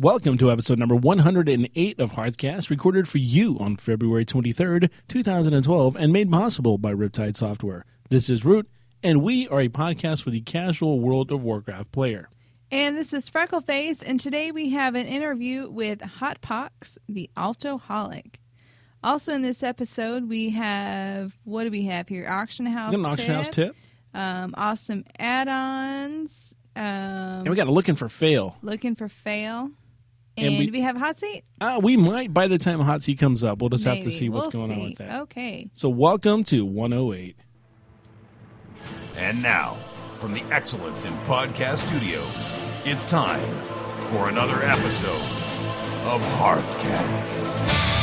Welcome to episode number 108 of Hearthcast, recorded for you on February 23rd, 2012, and made possible by Riptide Software. This is Root, and we are a podcast for the casual World of Warcraft player. And this is Freckleface, and today we have an interview with Hotpox, the Altoholic. Also in this episode, we have what do we have here? Auction house, an auction tip, house tip, Um, awesome add-ons. Um, and we got a looking for fail. looking for fail. And And, we- we have hot seat? Uh, we might by the time Hot Seat comes up. We'll just have to see what's We'll going on with that. Okay. So, welcome to 108. And now, from the Excellence in Podcast Studios, it's time for another episode of Hearthcast.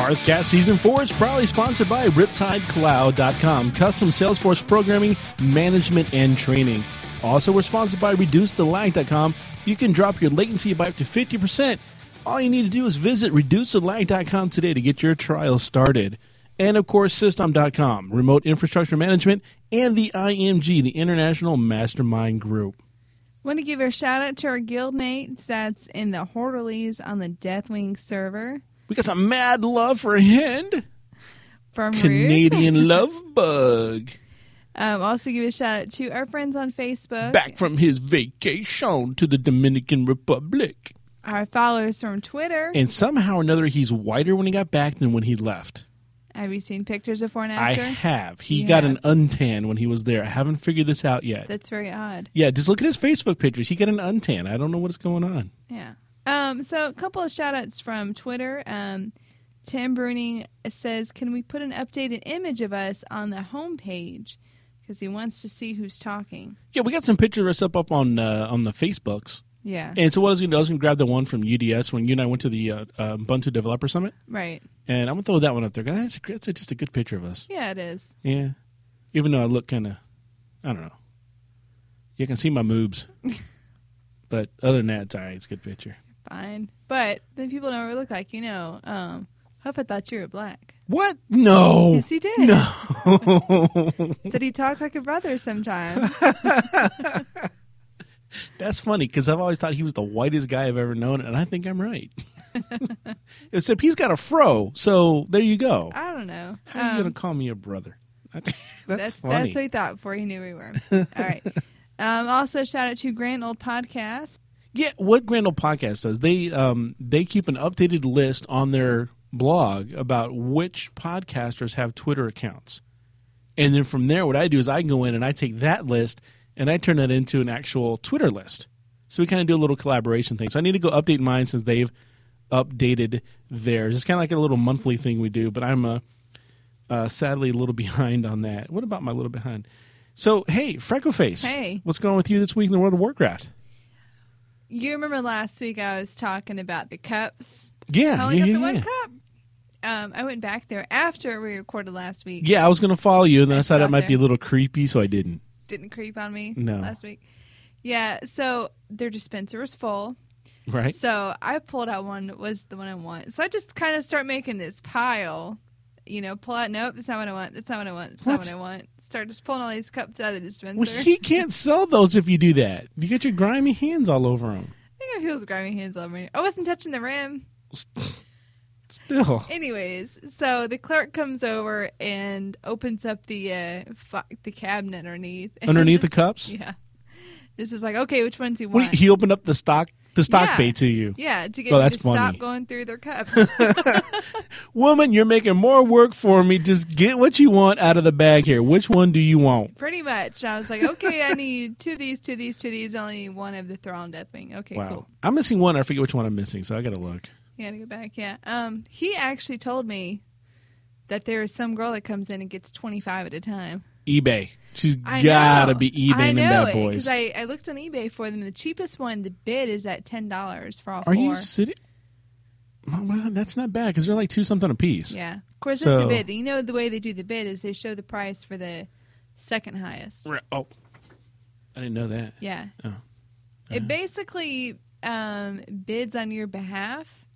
Hearthcast Season 4 is proudly sponsored by RiptideCloud.com, custom Salesforce programming, management, and training. Also, we're sponsored by ReduceTheLag.com. You can drop your latency by up to 50%. All you need to do is visit ReduceTheLag.com today to get your trial started. And of course, System.com, remote infrastructure management, and the IMG, the International Mastermind Group. Want to give a shout out to our guild mates that's in the Horde Elites on the Deathwing server We got some mad love for Hind, from. Canadian love bug. Um, also, give a shout out to our friends on Facebook, back from his vacation to the Dominican Republic. our followers from Twitter. And somehow or another, he's whiter when he got back than when he left. Have you seen pictures before and after? I have. He You got have. an untan when he was there. I haven't figured this out yet. That's very odd. yeah, just look at his Facebook pictures. He got an untan. I don't know what's going on. Yeah. Um, so a couple of shout outs from Twitter. Um, Tim Bruning says, Can we put an updated image of us on the homepage? Because he wants to see who's talking. Yeah, we got some pictures of us up, up on uh, on the Facebooks. Yeah. And so what I was going to do, I was going to grab the one from UDS when you and I went to the uh, uh, Ubuntu Developer Summit. right. And I'm going to throw that one up there. That's, that's a, just a good picture of us. Yeah, it is. Yeah. Even though I look kind of, I don't know. You can see my moobs. but other than that, it's all right. It's a good picture. Fine. But then people know what we look like. You know, um, Huff, I thought you were black. What? No. Yes, he did. No. Said he talked like a brother sometimes. That's funny because I've always thought he was the whitest guy I've ever known, and I think I'm right. Except he's got a fro, so there you go. I don't know. How are you Um, going to call me a brother? That's, that's funny. that's what he thought before he knew we were. All right. Um, also, shout out to Grand Old Podcast. Yeah, what Grand Old Podcast does, they um, they keep an updated list on their blog about which podcasters have Twitter accounts. And then from there, what I do is I go in and I take that list and I turn that into an actual Twitter list. So we kind of do a little collaboration thing. So I need to go update mine since they've updated theirs. It's kind of like a little monthly thing we do, but I'm uh, uh, sadly a little behind on that. What about my little behind? So, hey, Freckleface. Hey. What's going on with you this week in the world of Warcraft? You remember last week I was talking about the cups. Yeah, I only yeah, got yeah, the one yeah. cup. Um, I went back there after we recorded last week. Yeah, I was going to follow you, and then I, I thought it might be a little creepy, so I didn't. Didn't creep on me No. last week. Yeah, so their dispenser was full. Right? So I pulled out one that was the one I want. So I just kind of start making this pile. You know, pull out, nope, that's not what I want. That's not what I want. That's not What? what I want. Start just pulling all these cups out of the dispenser. Well, he can't sell those if you do that. You get your grimy hands all over them. I think I feel his grimy hands all over me. I wasn't touching the rim. Still. Anyways, so the clerk comes over and opens up the uh, the cabinet underneath. Underneath the cups? Yeah. It's just like, okay, which ones do you want? he opened up the stock the stock Yeah. bay to you. yeah, to get Oh, to stop going through their cups. Woman, you're making more work for me. Just get what you want out of the bag here. Which one do you want? Pretty much. And I was like, okay, I need two of these, two of these, two of these. I only need one of the Thrawn Deathwing. Okay, wow. cool. I'm missing one. I forget which one I'm missing, so I got to look. You gotta go back. Yeah. Um, he actually told me that there is some girl that comes in and gets twenty five at a time. eBay. She's I got to know. be eBaying I them know bad boys. because I, I looked on eBay for them. The cheapest one, the bid is at ten dollars for all Are four. you sitting? Well, that's not bad because they're like two something a piece. Yeah, of course So- it's the bid. You know the way they do the bid is they show the price for the second highest. Right. Oh, I didn't know that. Yeah, Oh. it basically um, bids on your behalf.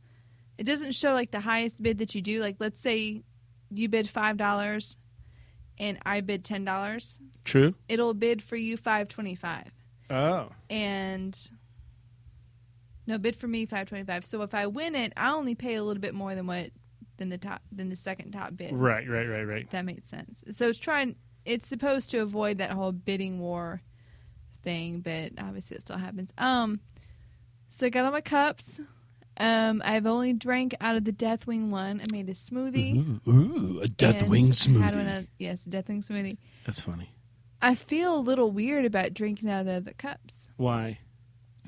It doesn't show like the highest bid that you do. Like let's say you bid five dollars, and I bid ten dollars, True. it'll bid for you five twenty five. Oh. And no bid for me five twenty five. So if I win it, I only pay a little bit more than what than the top than the second top bid. Right, right, right, right. That made sense. So it's trying. It's supposed to avoid that whole bidding war thing, but obviously it still happens. Um, so I got all my cups. Um, I've only drank out of the Deathwing one. I made a smoothie. Ooh, ooh, a Deathwing smoothie. Had one of, yes, Deathwing smoothie. That's funny. I feel a little weird about drinking out of the other cups. Why?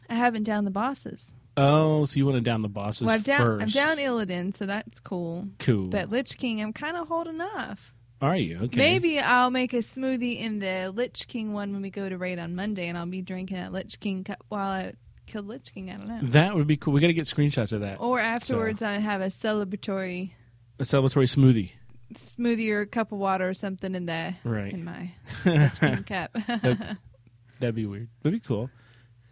I haven't down the bosses. Oh, so you want to down the bosses Well, I've down, first? I'm down Illidan, so that's cool. Cool. But Lich King, I'm kind of holding off. Are you okay? Maybe I'll make a smoothie in the Lich King one when we go to raid on Monday, and I'll be drinking that Lich King cup while I kill Lich King. I don't know. that would be cool. We got to get screenshots of that. Or afterwards, I have a celebratory A celebratory smoothie. smoothie or a cup of water or something in there Right. in my Lich King cup. That, that'd be weird. That'd be cool.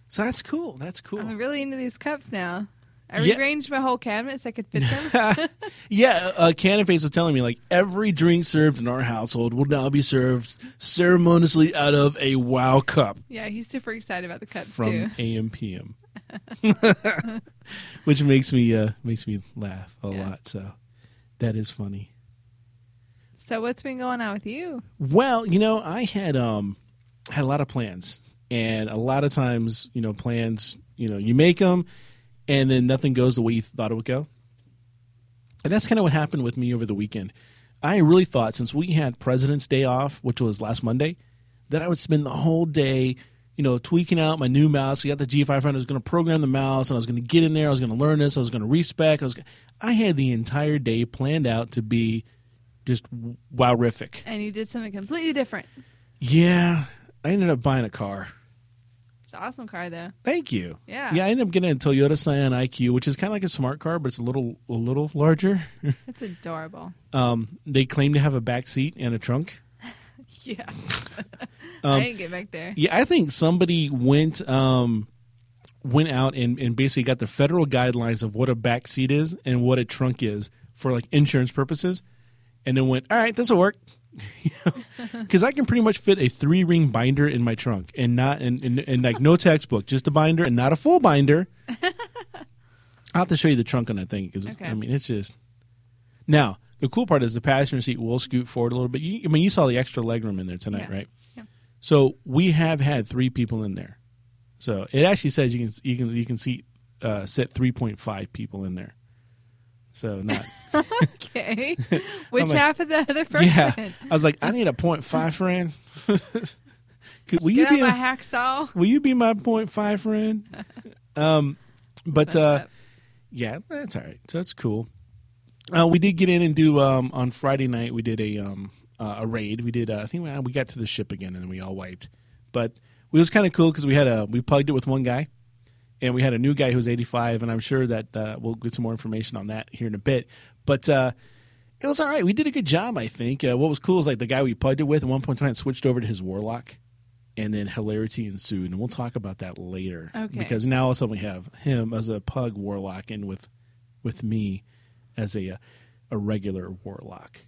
So that's cool. That's cool. I'm really into these cups now. I Yeah. rearranged my whole cabinet so I could fit them. yeah, uh, Cannon Face was telling me like every drink served in our household will now be served ceremoniously out of a Wow cup yeah, he's super excited about the cups from too. AM PM, which makes me uh, makes me laugh a Yeah. lot. So that is funny. So what's been going on with you? Well, you know, I had um had a lot of plans, and a lot of times, you know, plans, you know, you make them, and then nothing goes the way you thought it would go. And that's kind of what happened with me over the weekend. I really thought since we had President's Day off, which was last Monday, that I would spend the whole day, you know, tweaking out my new mouse. I got the G500. I was going to program the mouse, and I was going to get in there. I was going to learn this. I was going to respec. I was. Gonna, I had the entire day planned out to be just wowrific. And you did something completely different. Yeah, I ended up buying a car. An awesome car though. Thank you. Yeah. Yeah, I ended up getting a Toyota Scion IQ, which is kind of like a smart car, but it's a little a little larger. It's adorable. Um, they claim to have a back seat and a trunk. Yeah. Um, I didn't get back there. Yeah, I think somebody went um, went out and, and basically got the federal guidelines of what a back seat is and what a trunk is for like insurance purposes, and then went, all right, this will work. Because I can pretty much fit a three ring binder in my trunk and not and, and, and like no textbook, just a binder and not a full binder. I'll have to show you the trunk on that thing because Okay. I mean it's just now the cool part is the passenger seat will scoot forward a little bit. You, I mean you saw the extra legroom in there tonight, Yeah. right? Yeah. So we have had three people in there. So it actually says you can you can you can seat uh, sit three point five people in there. So not Okay. Which like- half of the other person? yeah. I was like, I need a point five friend. Could, will you Get be out my hacksaw. will you be my point five friend? um, but uh, yeah, that's all right. So that's cool. Uh, we did get in and do um, on Friday night. We did a um, uh, a raid. We did. Uh, I think we, we got to the ship again and then we all wiped. But it was kind of cool because we had a we plugged it with one guy, and we had a new guy who was 85, and I'm sure that uh, we'll get some more information on that here in a bit. But uh, it was all right. We did a good job, I think. Uh, what was cool is like the guy we plugged it with at one point in time switched over to his warlock, and then hilarity ensued, and we'll talk about that later. Okay. Because now all of a sudden we have him as a pug warlock, and with with me as a uh, a regular warlock.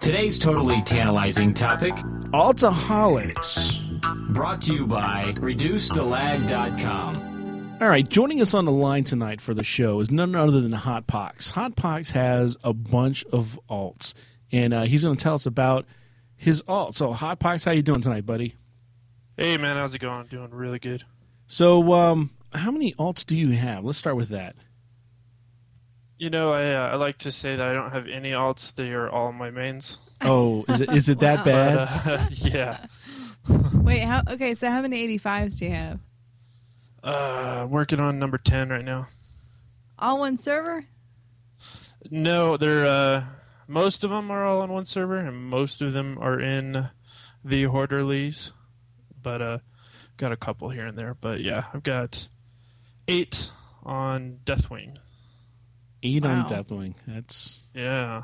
Today's totally tantalizing topic Altaholics. Brought to you by ReduceTheLag.com. All right, joining us on the line tonight for the show is none other than Hot Pox. Hot Pox has a bunch of alts, and uh, he's going to tell us about his alt. So, Hot Pox, how you doing tonight, buddy? Hey man, how's it going? Doing really good. So, um, how many alts do you have? Let's start with that. You know, I uh, I like to say that I don't have any alts. They are all my mains. Oh, is it is it that Wow. bad? But, uh, yeah. Wait, how? Okay, so how many 85s do you have? Uh, working on number ten right now. All one server? No, they're uh, most of them are all on one server, and most of them are in the Horde Elites. But uh, got a couple here and there. But yeah, I've got eight on Deathwing. Eight Wow. on Deathwing. That's Yeah.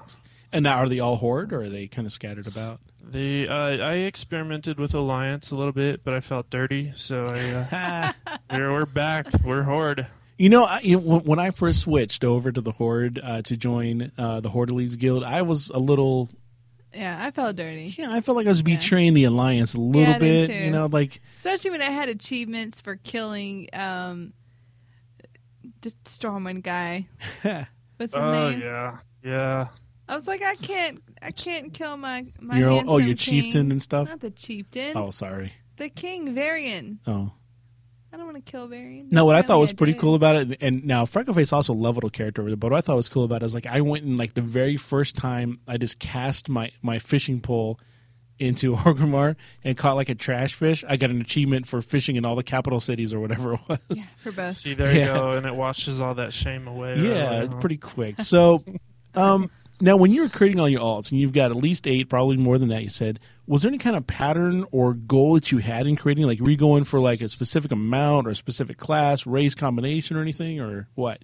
And now are they all horde or are they kind of scattered about? The uh, I experimented with Alliance a little bit, but I felt dirty, so I uh, we're, we're back. We're Horde. You know, I, you know, when when I first switched over to the Horde uh, to join uh, the Horde Elites Guild, I was a little Yeah, I felt dirty. Yeah, I felt like I was betraying the alliance a little Yeah, me bit. too. You know, like Especially when I had achievements for killing um the Stormwind guy. What's his Oh name? yeah, yeah. I was like, I can't I can't kill my my your handsome oh your king. chieftain and stuff. Not the chieftain. Oh, sorry. The king Varian. Oh. I don't want to kill Varian. No, what I thought Apparently was pretty did. cool about it, and now Freckleface also leveled a character over there. But what I thought was cool about it is like I went and like the very first time I just cast my my fishing pole into Orgrimmar and caught like a trash fish. I got an achievement for fishing in all the capital cities or whatever it was. Yeah, for both. See, there you Yeah. go, and it washes all that shame away. Yeah, right? it's pretty quick. So, um, now when you were creating all your alts, and you've got at least eight, probably more than that, you said, was there any kind of pattern or goal that you had in creating? Like, were you going for like a specific amount or a specific class, race combination, or anything, or what?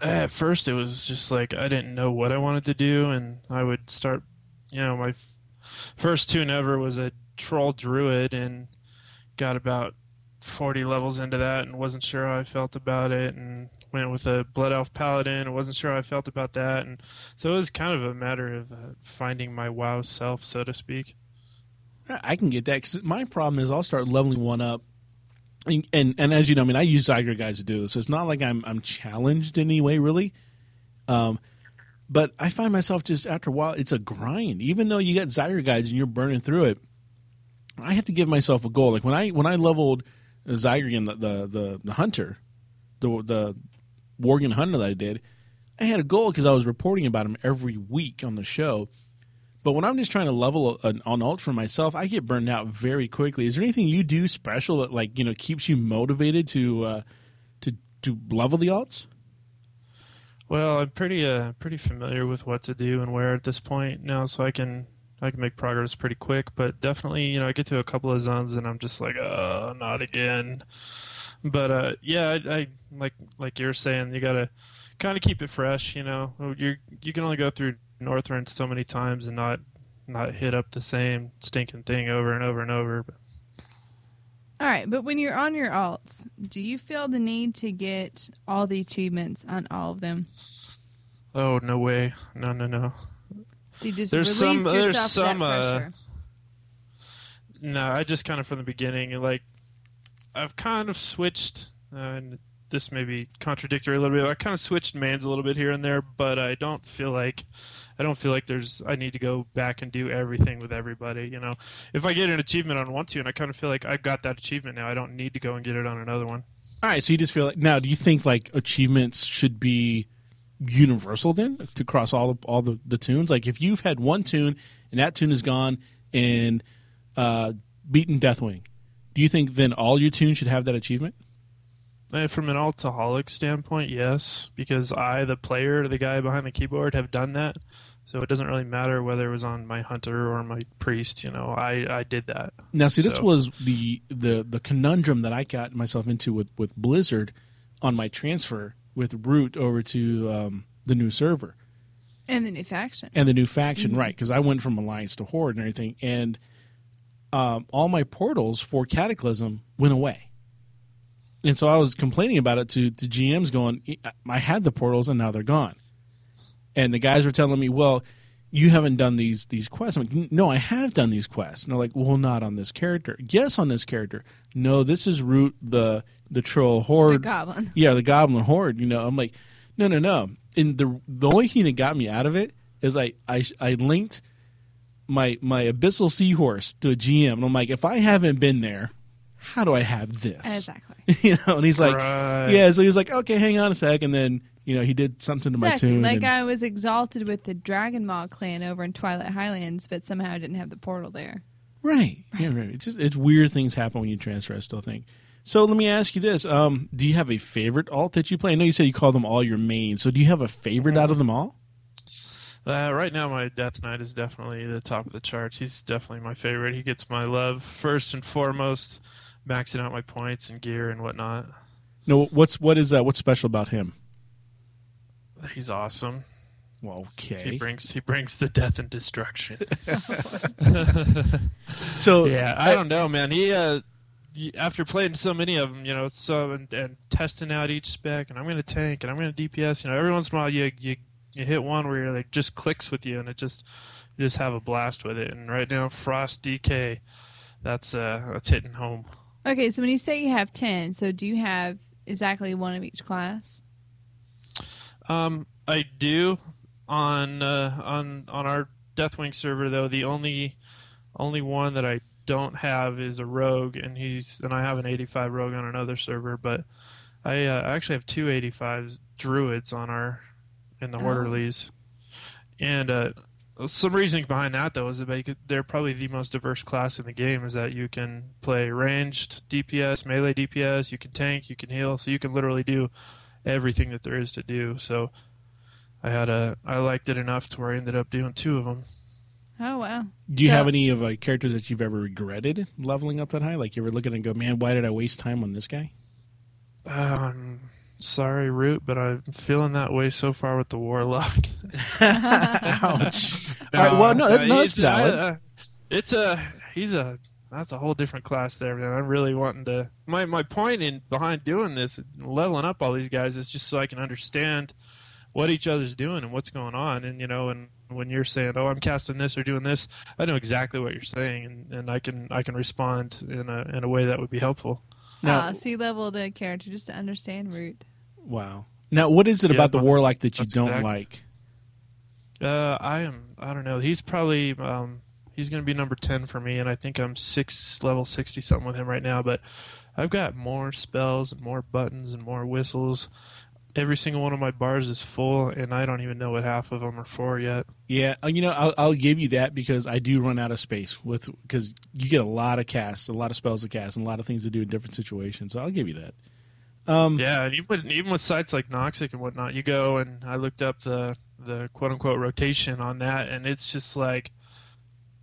At first, it was just like I didn't know what I wanted to do, and I would start. You know, my f- first tune ever was a troll druid, and got about forty levels into that, and wasn't sure how I felt about it, and went with a blood elf paladin, I wasn't sure how I felt about that, and so it was kind of a matter of uh, finding my WoW self, so to speak. I can get that because my problem is I'll start leveling one up, and, and and as you know, I mean, I use Zygor guides to do this, so it's not like I'm I'm challenged in any way really. Um, but I find myself just after a while, it's a grind. Even though you got Zygor guides and you're burning through it, I have to give myself a goal. Like when I when I leveled Zygor the the the, the hunter, the the Worgen hunter that I did, I had a goal because I was reporting about him every week on the show. But when I'm just trying to level an, an alt for myself, I get burned out very quickly. Is there anything you do special that like you know keeps you motivated to uh, to to level the alts? Well, I'm pretty uh pretty familiar with what to do and where at this point now, so I can I can make progress pretty quick. But definitely, you know, I get to a couple of zones and I'm just like, uh, not again. But uh, yeah, I, I like like you're saying, you gotta kind of keep it fresh. You know, you you can only go through Northrend so many times and not not hit up the same stinking thing over and over and over. But All right, but when you're on your alts, do you feel the need to get all the achievements on all of them? oh no way, no no no. So just There's released some- there's yourself that some, uh, pressure. No, I just kind of from the beginning, like I've kind of switched, uh, and this may be contradictory a little bit. I kind of switched mains a little bit here and there, but I don't feel like I don't feel like there's I need to go back and do everything with everybody. You know, if I get an achievement on one tune, I kind of feel like I've got that achievement now. I don't need to go and get it on another one. All right, so you just feel like now. Do you think like achievements should be universal then to cross all the, all the, the tunes? Like if you've had one tune and that tune is gone and uh, beaten Deathwing, do you think then all your tunes should have that achievement? Uh, From an altaholic standpoint, yes, because I, the player, the guy behind the keyboard, have done that. So it doesn't really matter whether it was on my hunter or my priest. You know, I I did that. Now, see, this was the, the the conundrum that I got myself into with, with Blizzard on my transfer with Root over to um, the new server. and the new faction. and the new faction, right? Because I went from Alliance to Horde and everything, and um, all my portals for Cataclysm went away. And so I was complaining about it to to GMs, going, "I had the portals and now they're gone." And the guys were telling me, "Well, you haven't done these these quests." I'm like, "No, I have done these quests." And they're like, "Well, not on this character." Yes, on this character. No, this is Root the the troll horde the goblin. yeah, the Goblin Horde. You know, I'm like, no, no, no. And the the only thing that got me out of it is I I, I linked my my Abyssal Seahorse to a GM, and I'm like, if I haven't been there, how do I have this? Exactly. you know, and he's like, Right. yeah. So he's like, okay, hang on a sec, and then you know he did something to my tune. Like and- I was exalted with the Dragonmaw clan over in Twilight Highlands, but somehow I didn't have the portal there. Right. Yeah, right. It's just it's weird things happen when you transfer, I still think. So let me ask you this. Um, do you have a favorite alt that you play? I know you said you call them all your mains. So do you have a favorite out of them all? Uh, right now, my Death Knight is definitely the top of the charts. He's definitely my favorite. He gets my love first and foremost, maxing out my points and gear and whatnot. No, what's what is uh, what's special about him? He's awesome. Well, He brings he brings the death and destruction. So yeah, I don't know, man. He uh, after playing so many of them, you know, so and, and testing out each spec, and I'm going to tank, and I'm going to DPS. You know, every once in a while, you you you hit one where it like, just clicks with you, and it just you just have a blast with it. And right now, Frost DK, that's uh that's hitting home. Okay, so when you say you have 10, so do you have exactly one of each class? Um, I do on uh, on on our Deathwing server though. The only only one that I don't have is a rogue, and he's and I have an 85 rogue on another server, but I uh, actually have two 85 druids on our in the Oh. Horde Elites, and uh, some reasoning behind that though is that they could- they're probably the most diverse class in the game. Is that you can play ranged DPS, melee DPS, you can tank, you can heal, so you can literally do everything that there is to do. So I had a I liked it enough to where I ended up doing two of them. Oh, wow. Do you So- have any of uh, characters that you've ever regretted leveling up that high? Like you ever looking and go, man, why did I waste time on this guy? Um, sorry, Root, but I'm feeling that way so far with the Warlock. Ouch. All right, well, no, that, no, that's he's- valid. Uh, it's a he's a that's a whole different class there, man. I'm really wanting to. My my point in behind doing this, leveling up all these guys, is just so I can understand what each other's doing and what's going on. And you know, and when you're saying, "Oh, I'm casting this or doing this," I know exactly what you're saying, and, and I can I can respond in a in a way that would be helpful. Now- Ah, so you leveled a character just to understand root. Wow. Now, what is it Yeah, about the warlock that you don't exactly- like? Uh, I am. I don't know. He's probably um, he's going to be number ten for me, and I think I'm six level sixty something with him right now. But I've got more spells and more buttons and more whistles. Every single one of my bars is full, and I don't even know what half of them are for yet. Yeah, uh, you know, I'll, I'll give you that because I do run out of space with because you get a lot of casts, a lot of spells to cast, and a lot of things to do in different situations. So I'll give you that. Um, Yeah, and even even with sites like Noxxic and whatnot, you go and I looked up the the quote unquote rotation on that, and it's just like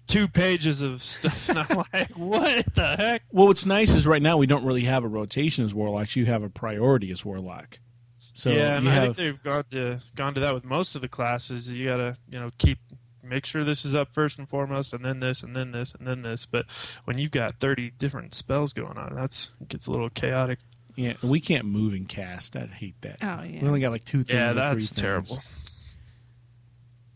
two pages of stuff, and I'm like, what the heck? Well, what's nice is right now we don't really have a rotation as warlocks. You have a priority as warlock. So yeah, and you I have think they've gone to gone to that with most of the classes. You gotta you know keep make sure this is up first and foremost, and then this, and then this, and then this. But when you've got thirty different spells going on, that's it gets a little chaotic. Yeah, we can't move and cast. I hate that. Oh, yeah. We only got like two things. Yeah, or three that's things, terrible.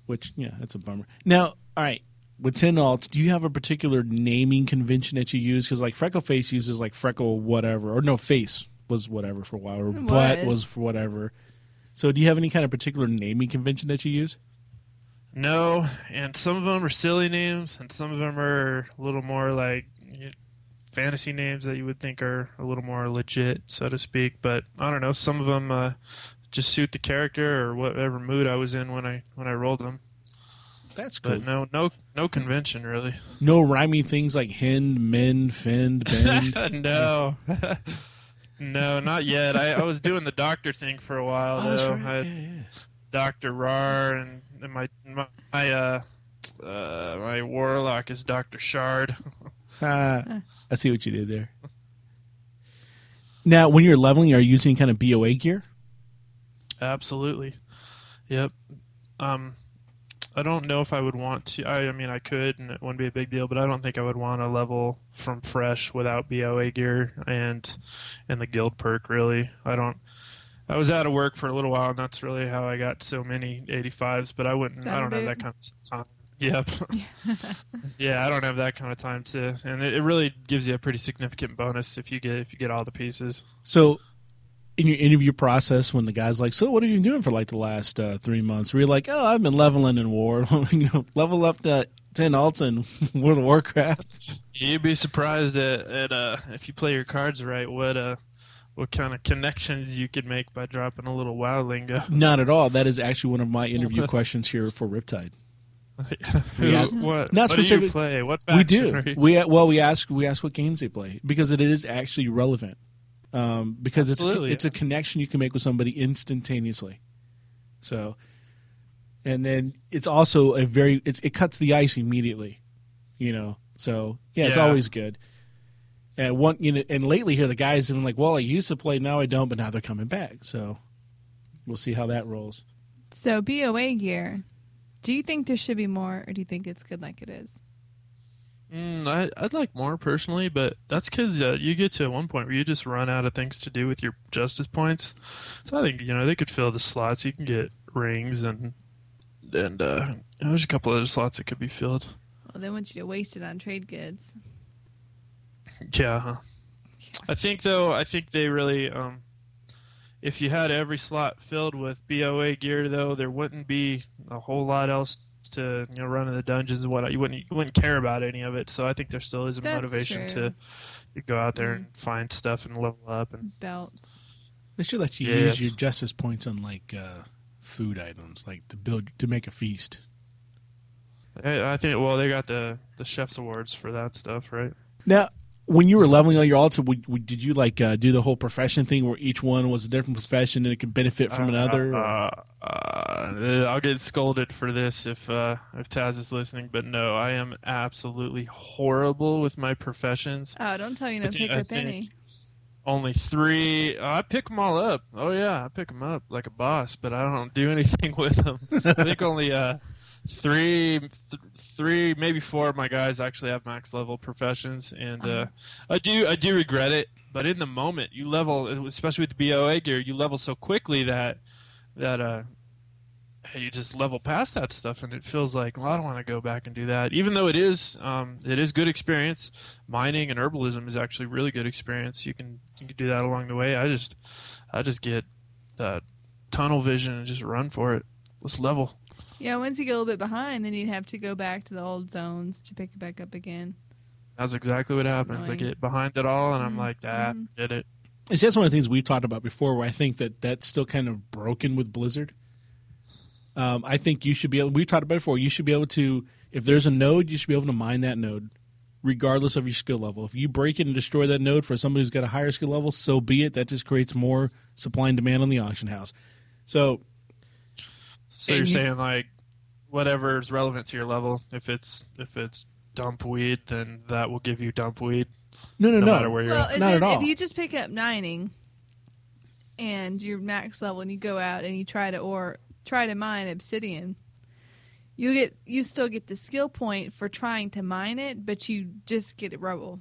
Which yeah, that's a bummer. Now, all right. With ten alts, do you have a particular naming convention that you use? Because like freckle face uses like Freckle whatever, or no, Face was whatever for a while, or It Butt was. was for whatever. So, do you have any kind of particular naming convention that you use? No, and some of them are silly names, and some of them are a little more like you fantasy names that you would think are a little more legit, so to speak. But I don't know. Some of them uh, just suit the character or whatever mood I was in when I when I rolled them. That's cool. But no, no, no convention really. No rhyming things like hen, mend, fend, bend. no. no, not yet. I, I was doing the doctor thing for a while Oh, that's though. right. I Yeah, yeah. Doctor Rar and, and my my my, uh, uh, my warlock is Doctor Shard. Ah, I see what you did there. Now, when you're leveling, are you using kind of BOA gear? Absolutely. Yep. Um, I don't know if I would want to. I, I mean, I could, and it wouldn't be a big deal. But I don't think I would want to level from fresh without BOA gear and and the guild perk. Really, I don't. I was out of work for a little while, and that's really how I got so many 85s. But I wouldn't. I That'll don't have that kind of time. Yep. yeah, I don't have that kind of time to, and it, it really gives you a pretty significant bonus if you get if you get all the pieces. So, in your interview process, when the guy's like, "So, what have you been doing for like the last uh, three months?" Were you're like, "Oh, I've been leveling in War, you know, level up to ten alts in World of Warcraft." You'd be surprised at, at uh, if you play your cards right, what uh, what kind of connections you could make by dropping a little WoW lingo. Not at all. That is actually one of my interview questions here for Riptide. Who, ask- what? not what do you play? What We do. are you- We well, we ask we ask what games they play because it is actually relevant. Um, because it's a, Absolutely, it's a connection you can make with somebody instantaneously. So, and then it's also a very it's, it cuts the ice immediately, you know. So yeah, it's Yeah. always good. And one, you know, and lately here the guys have been like, "Well, I used to play, now I don't, but now they're coming back." So we'll see how that rolls. So BOA gear. Do you think there should be more, or do you think it's good like it is? Mm, I, I'd like more personally, but that's because uh, you get to one point where you just run out of things to do with your justice points. So I think you know they could fill the slots. You can get rings and and uh, there's a couple other slots that could be filled. Well, they want you to waste it on trade goods. Yeah. huh. I think though, I think they really, um, if you had every slot filled with BOA gear though, there wouldn't be a whole lot else to you know run in the dungeons and whatnot. You wouldn't you wouldn't care about any of it. So I think there still is a That's motivation true. to, to go out there Mm. and find stuff and level up and Belts. They should let you Yes. use your justice points on like uh, food items, like to build to make a feast. I, I think well they got the the chef's awards for that stuff, right? Now, when you were leveling all your alts, would, would, did you like uh, do the whole profession thing where each one was a different profession and it could benefit from another? or- Uh, uh, I'll get scolded for this if uh, if Taz is listening, but no, I am absolutely horrible with my professions. Oh, don't tell you no pick up any. Only three. I pick them all up. Oh yeah, I pick them up like a boss, but I don't do anything with them. I think only uh, three, th- three, maybe four of my guys actually have max level professions, and uh, Uh-huh. I do, I do regret it. But in the moment, you level, especially with the BOA gear, you level so quickly that that uh, you just level past that stuff, and it feels like, well, I don't want to go back and do that. Even though it is, um, it is good experience. Mining and herbalism is actually really good experience. You can you can do that along the way. I just, I just get uh, tunnel vision and just run for it. Let's level. Yeah, once you get a little bit behind, then you'd have to go back to the old zones to pick it back up again. That's exactly what happens. I get behind it all, and I'm Mhm, like, ah, mhm. did it. And see, that's one of the things we've talked about before, where I think that that's still kind of broken with Blizzard. Um, I think you should be able. We've talked about it before. You should be able to, if there's a node, you should be able to mine that node, regardless of your skill level. If you break it and destroy that node for somebody who's got a higher skill level, so be it. That just creates more supply and demand on the auction house. So So And you're you- saying like whatever is relevant to your level. If it's if it's dump weed, then that will give you dump weed, no, no, no, no. matter where you're Well, at. Not it, at all. if you just pick up mining and you're max level and you go out and you try to or try to mine obsidian, you get you still get the skill point for trying to mine it, but you just get it rubble.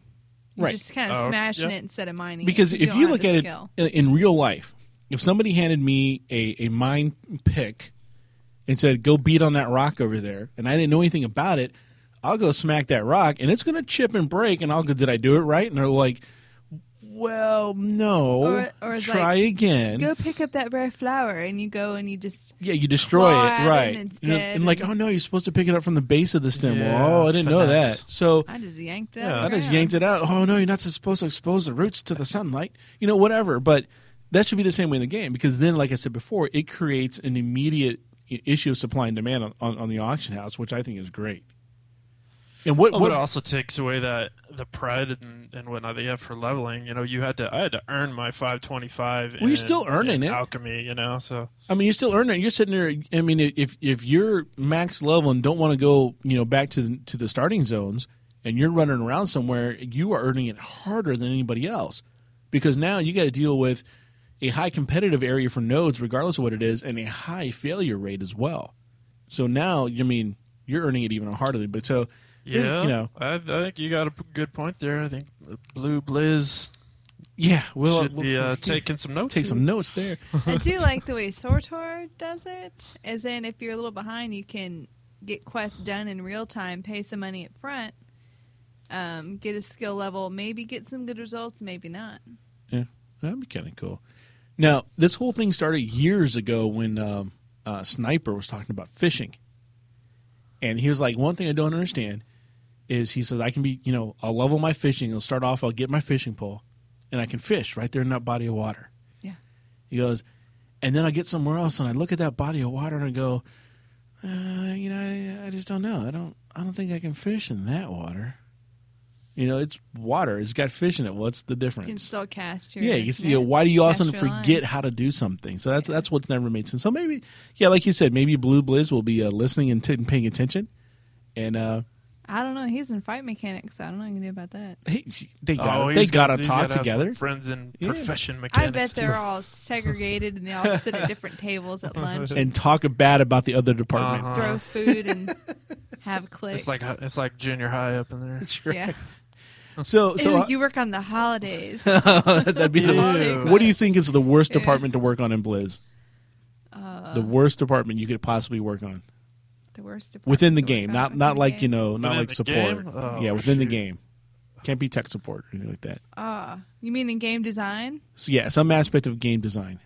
You're Right. just kind of Oh, smashing yeah. it instead of mining. because it, if don't you look at skill. it in, in real life, if somebody handed me a, a mine pick and said, "Go beat on that rock over there," and I didn't know anything about it, I'll go smack that rock, and it's going to chip and break, and I'll go, "Did I do it right?" And they're like, "Well, no. Or- or it's Try again." go pick up that rare flower and you go and you just yeah, you destroy it, right? and it's You know, dead and like, oh no, you're supposed to pick it up from the base of the stem. Well, oh, I didn't know that. So I just yanked it Yeah. out. I just yanked it out. Oh no, you're not supposed to expose the roots to the sunlight. You know, whatever. But that should be the same way in the game because then, like I said before, it creates an immediate i- issue of supply and demand on, on, on the auction house, which I think is great. And what, Well, what also takes away that the pride and, and whatnot that you have for leveling. You know, you had to I had to earn my 525. Well, you're still earning it. Alchemy, you know. So I mean, you're still earning. it. You're sitting there. I mean, if if you're max level and don't want to go, you know, back to the, to the starting zones, and you're running around somewhere, you are earning it harder than anybody else, because now you got to deal with a high competitive area for nodes, regardless of what it is, and a high failure rate as well. So now, I mean, you're earning it even harder. But so, yeah, you know, I, I think you got a good point there. I think the Blue Blizz yeah, we'll, should be we'll uh, taking some notes. take here. some notes there. I do like the way SWTOR does it. As in, if you're a little behind, you can get quests done in real time, pay some money up front, um, get a skill level, maybe get some good results, maybe not. Yeah, that'd be kind of cool. Now, this whole thing started years ago when um, uh, Sniper was talking about fishing, and he was like, "One thing I don't understand is he says I can be, you know, I'll level my fishing. I'll start off. I'll get my fishing pole, and I can fish right there in that body of water." Yeah. He goes, and then I get somewhere else, and I look at that body of water, and I go, uh, "You know, I, I just don't know. I don't. I don't think I can fish in that water." You know, it's water. It's got fish in it. What's the difference? You can still cast your Yeah, you see, why do you all of a cast sudden forget line. how to do something? So that's that's what's never made sense. So maybe, yeah, like you said, maybe Blue Blizz will be uh, listening and, t- and paying attention, and uh, I don't know. He's in fight mechanics, so I don't know what you can do about that. he, they got Oh, they got to talk gotta have some together Friends in Yeah. profession I mechanics. bet they're too. all segregated and they all sit at different tables at lunch and and talk bad about the other department. Uh-huh. throw food and have clicks. It's like it's like junior high up in there. That's right. yeah. So so Ew, uh, you work on the holidays. that'd be the. Ew. What do you think is the worst Yeah. department to work on in Blizz? Uh, the worst department you could possibly work on. The worst department within the to work game, on not within not the like game. you know, not Within like the support. game? Oh, yeah, within the shoot. game. Can't be tech support or anything like that. Ah, you mean in game design? So yeah, some aspect of game design.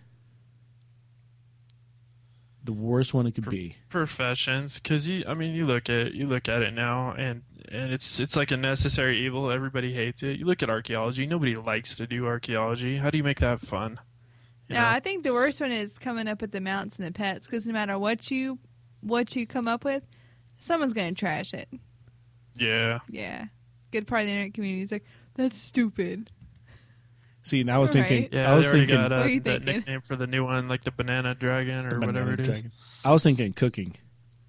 The worst one it could be. professions because you i mean you look at you look at it now and and it's it's like a necessary evil everybody hates it you look at archaeology nobody likes to do archaeology how do you make that fun You No, know? I think the worst one is coming up with the mounts and the pets because no matter what you what you come up with, someone's gonna trash it. yeah Yeah, good part of the internet community is like that's stupid. See, and I was Right. thinking, yeah I was they thinking, got What uh, are you that thinking? nickname for the new one like the banana dragon or whatever Banana it is Dragon. I was thinking cooking.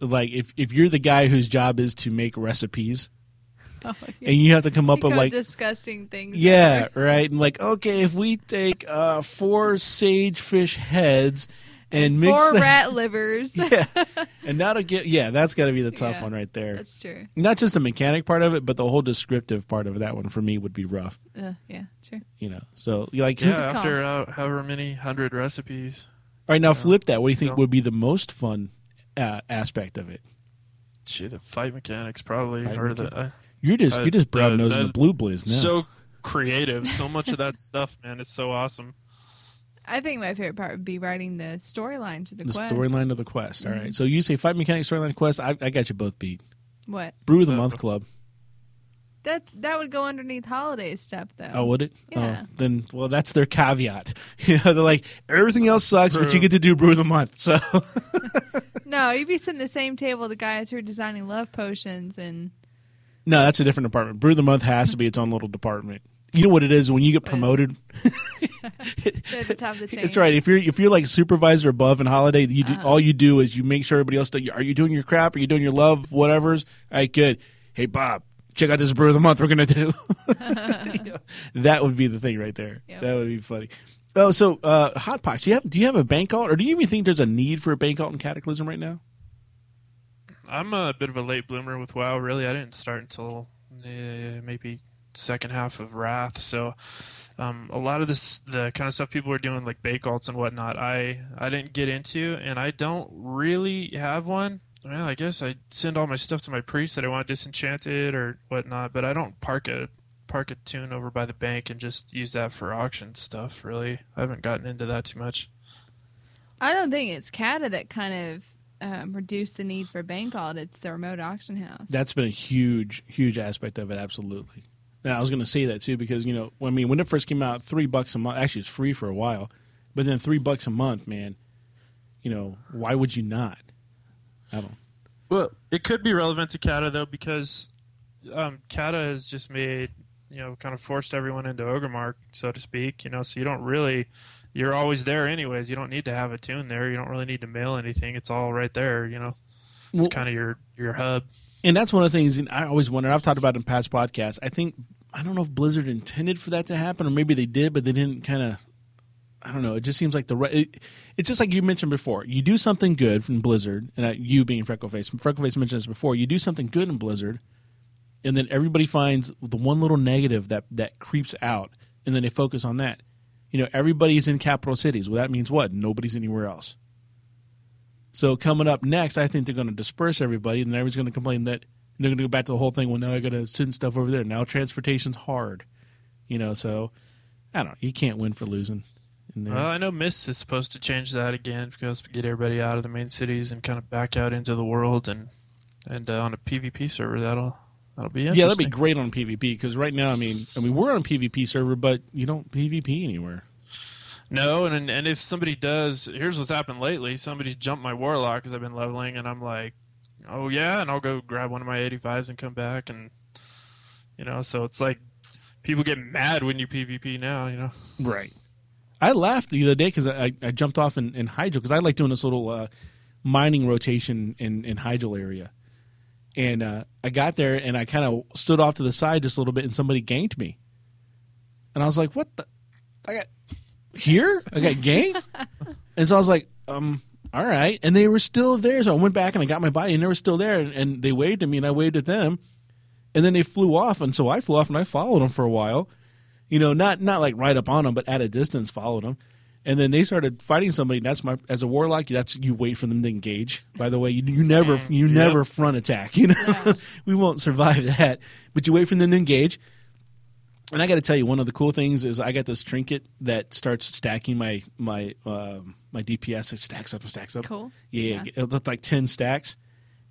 Like if if you're the guy whose job is to make recipes Oh, yeah. and you have to come up with like disgusting things. yeah, ever. right, and like okay, if we take uh four sagefish heads and, mix four them- rat livers. yeah, and that'll get yeah, that's got to be the tough Yeah, one right there. That's true. Not just the mechanic part of it, but the whole descriptive part of that one for me would be rough. Uh, yeah, true. You know, so like yeah Good call. after uh, however many hundred recipes All right, now flip that. What do you think Yeah. would be the most fun uh, aspect of it? gee the fight mechanics probably Fight or the mechanics. uh, You're just Uh, you're just brown nosing the blue blizz now. so creative so much of that stuff man it's so awesome I think my favorite part would be writing the storyline to the, the quest. storyline of the quest. All right, Mm-hmm. so you say fight mechanic storyline quest. I, I got you both beat. What? Brew of the Uh, month club. That that would go underneath holiday stuff though. Oh, would it? Yeah. Oh, then well, that's their caveat. You know, they're like everything else sucks, but you get to do brew of the month. So No, you'd be sitting at the same table the guys who are designing love potions and no, that's a different department. Brew of the month has to be its own little department. You know what it is when you get promoted. they're at the top of the chain. That's right. If you're if you're like supervisor above in holiday, you do, Uh-huh. all you do is you make sure everybody else. Are you doing your crap? Are you doing your love? Whatever's all right. Good. Hey Bob, check out this brew of the month we're gonna do. that would be the thing right there. Yep. That would be funny. Oh, so uh, hot pox. Do you have do you have a bank alt, or do you even think there's a need for a bank alt in Cataclysm right now? I'm a bit of a late bloomer with WoW. Really, I didn't start until uh, maybe second half of Wrath. So um, a lot of this, the kind of stuff people are doing, like bank alts and whatnot, I I didn't get into, and I don't really have one. Well, I guess I send all my stuff to my priest that I want disenchanted or whatnot, but I don't park a park a tune over by the bank and just use that for auction stuff. Really, I haven't gotten into that too much. I don't think it's Cata that kind of um, reduced the need for bank alts. The remote auction house. That's been a huge, huge aspect of it. Absolutely. And I was going to say that too because you know, I mean, when it first came out, three bucks a month. Actually, it's free for a while, but then three bucks a month, man. You know, why would you not? I don't. Well, it could be relevant to Cata though because um, Cata has just made you know kind of forced everyone into Orgrimmar, so to speak. You know, so you don't really you're always there anyways. You don't need to have a tune there. You don't really need to mail anything. It's all right there. You know, Well, it's kind of your your hub. and that's one of the things I always wonder. I've talked about in past podcasts. I think I don't know if Blizzard intended for that to happen, or maybe they did, but they didn't kind of. I don't know. It just seems like the right. It, it's just like you mentioned before. You do something good from Blizzard, and you being Freckleface. Freckleface mentioned this before. You do something good in Blizzard, and then everybody finds the one little negative that that creeps out, and then they focus on that. You know, everybody's in capital cities. Well, that means what? Nobody's anywhere else. So coming up next, I think they're going to disperse everybody, and then everybody's going to complain that they're going to go back to the whole thing. Well, now I got to send stuff over there. Now transportation's hard, you know. So I don't know. You can't win for losing. Well, I know Mist is supposed to change that again because we get everybody out of the main cities and kind of back out into the world and and uh, on a PvP server that'll that'll be yeah, that'd be great on PvP because right now, I mean, I mean, we're on a PvP server, but you don't PvP anywhere. No, and and if somebody does, here's what's happened lately. Somebody jumped my warlock because I've been leveling, and I'm like, oh yeah, and I'll go grab one of my 85s and come back, and you know, so it's like people get mad when you PvP now, you know. Right. I laughed the other day because I, I jumped off in, in Hydro because I like doing this little uh, mining rotation in, in Hydro area. And uh, I got there and I kind of stood off to the side just a little bit and somebody ganked me. And I was like, what the? I got here? I got ganked? and so I was like, um, all right. And they were still there. So I went back and I got my body and they were still there. And, and they waved at me and I waved at them. And then they flew off. And so I flew off and I followed them for a while you know, not not like right up on them, but at a distance followed them. And then they started fighting somebody. That's my as a warlock. That's you wait for them to engage. By the way, you, you never you Yep. never front attack. You know, we won't survive that. But you wait for them to engage. And I got to tell you, one of the cool things is I got this trinket that starts stacking my my um, my DPS. It stacks up and stacks up. Cool. Yeah, Yeah. it looked like ten stacks,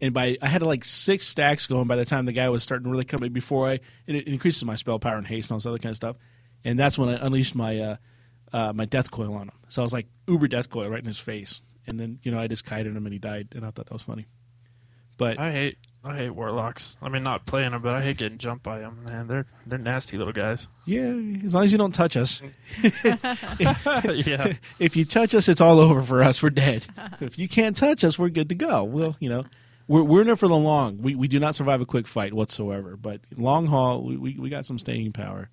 and by I had like six stacks going by the time the guy was starting to really come in. Before I, and it increases my spell power and haste and all this other kind of stuff. And that's when I unleashed my uh, uh, my death coil on him. So I was like uber death coil right in his face, and then you know I just kited him and he died, and I thought that was funny. But I hate I hate warlocks. I mean, not playing them, but I hate getting jumped by them. Man, they're they're nasty little guys. yeah, as long as you don't touch us. yeah. if you touch us, it's all over for us. We're dead. if you can't touch us, we're good to go. Well, you know, we're we're in it for the long. We we do not survive a quick fight whatsoever. But long haul, we we, we got some staying power.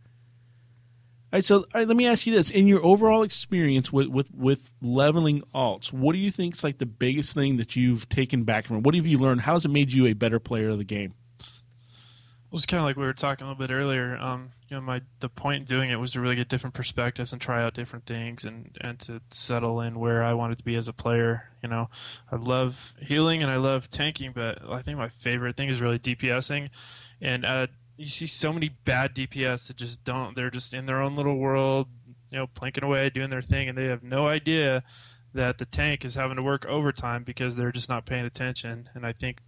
All right, so all right, let me ask you this: in your overall experience with with with leveling alts, what do you think is like the biggest thing that you've taken back from? What have you learned? How has it made you a better player of the game? It was kind of like we were talking a little bit earlier. Um, you know, my the point in doing it was to really get different perspectives and try out different things, and and to settle in where I wanted to be as a player. You know, I love healing and I love tanking, but I think my favorite thing is really DPSing, and uh, you see so many bad DPS that just don't. They're just in their own little world, you know, planking away, doing their thing, and they have no idea that the tank is having to work overtime because they're just not paying attention. And I think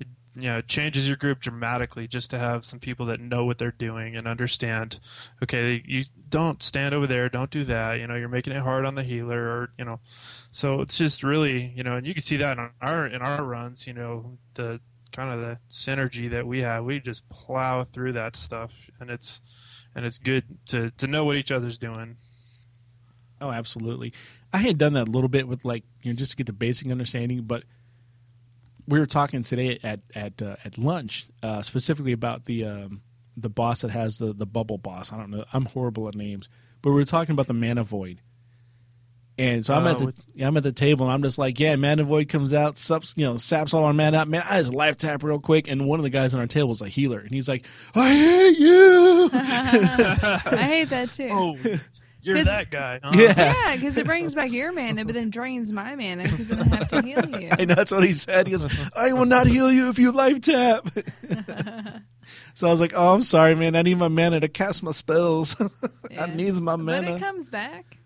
it you know, it changes your group dramatically just to have some people that know what they're doing and understand. Okay, you don't stand over there, don't do that. You know, you're making it hard on the healer, or you know, so it's just really, you know, and you can see that in our in our runs. You know, the kind of the synergy that we have, we just plow through that stuff, and it's and it's good to to know what each other's doing. Oh, absolutely. I had done that a little bit with like you know just to get the basic understanding, but we were talking today at at uh, at lunch uh, specifically about the um, the boss that has the the bubble boss. I don't know. I'm horrible at names, but we were talking about the mana void. And so I'm Uh, at the with- yeah, I'm at the table and I'm just like, yeah, mana void comes out, sups, you know, saps all our mana out. Man, I just life tap real quick, and one of the guys on our table was a healer, and he's like, I hate you. I hate that too. Oh, you're that guy. Huh? yeah. Yeah, because it brings back your mana, but then drains my mana because then I have to heal you. I know that's what he said. He goes, "I will not heal you if you life tap." so I was like, "Oh, I'm sorry, man. I need my mana to cast my spells. Yeah. I need my But mana." it comes back.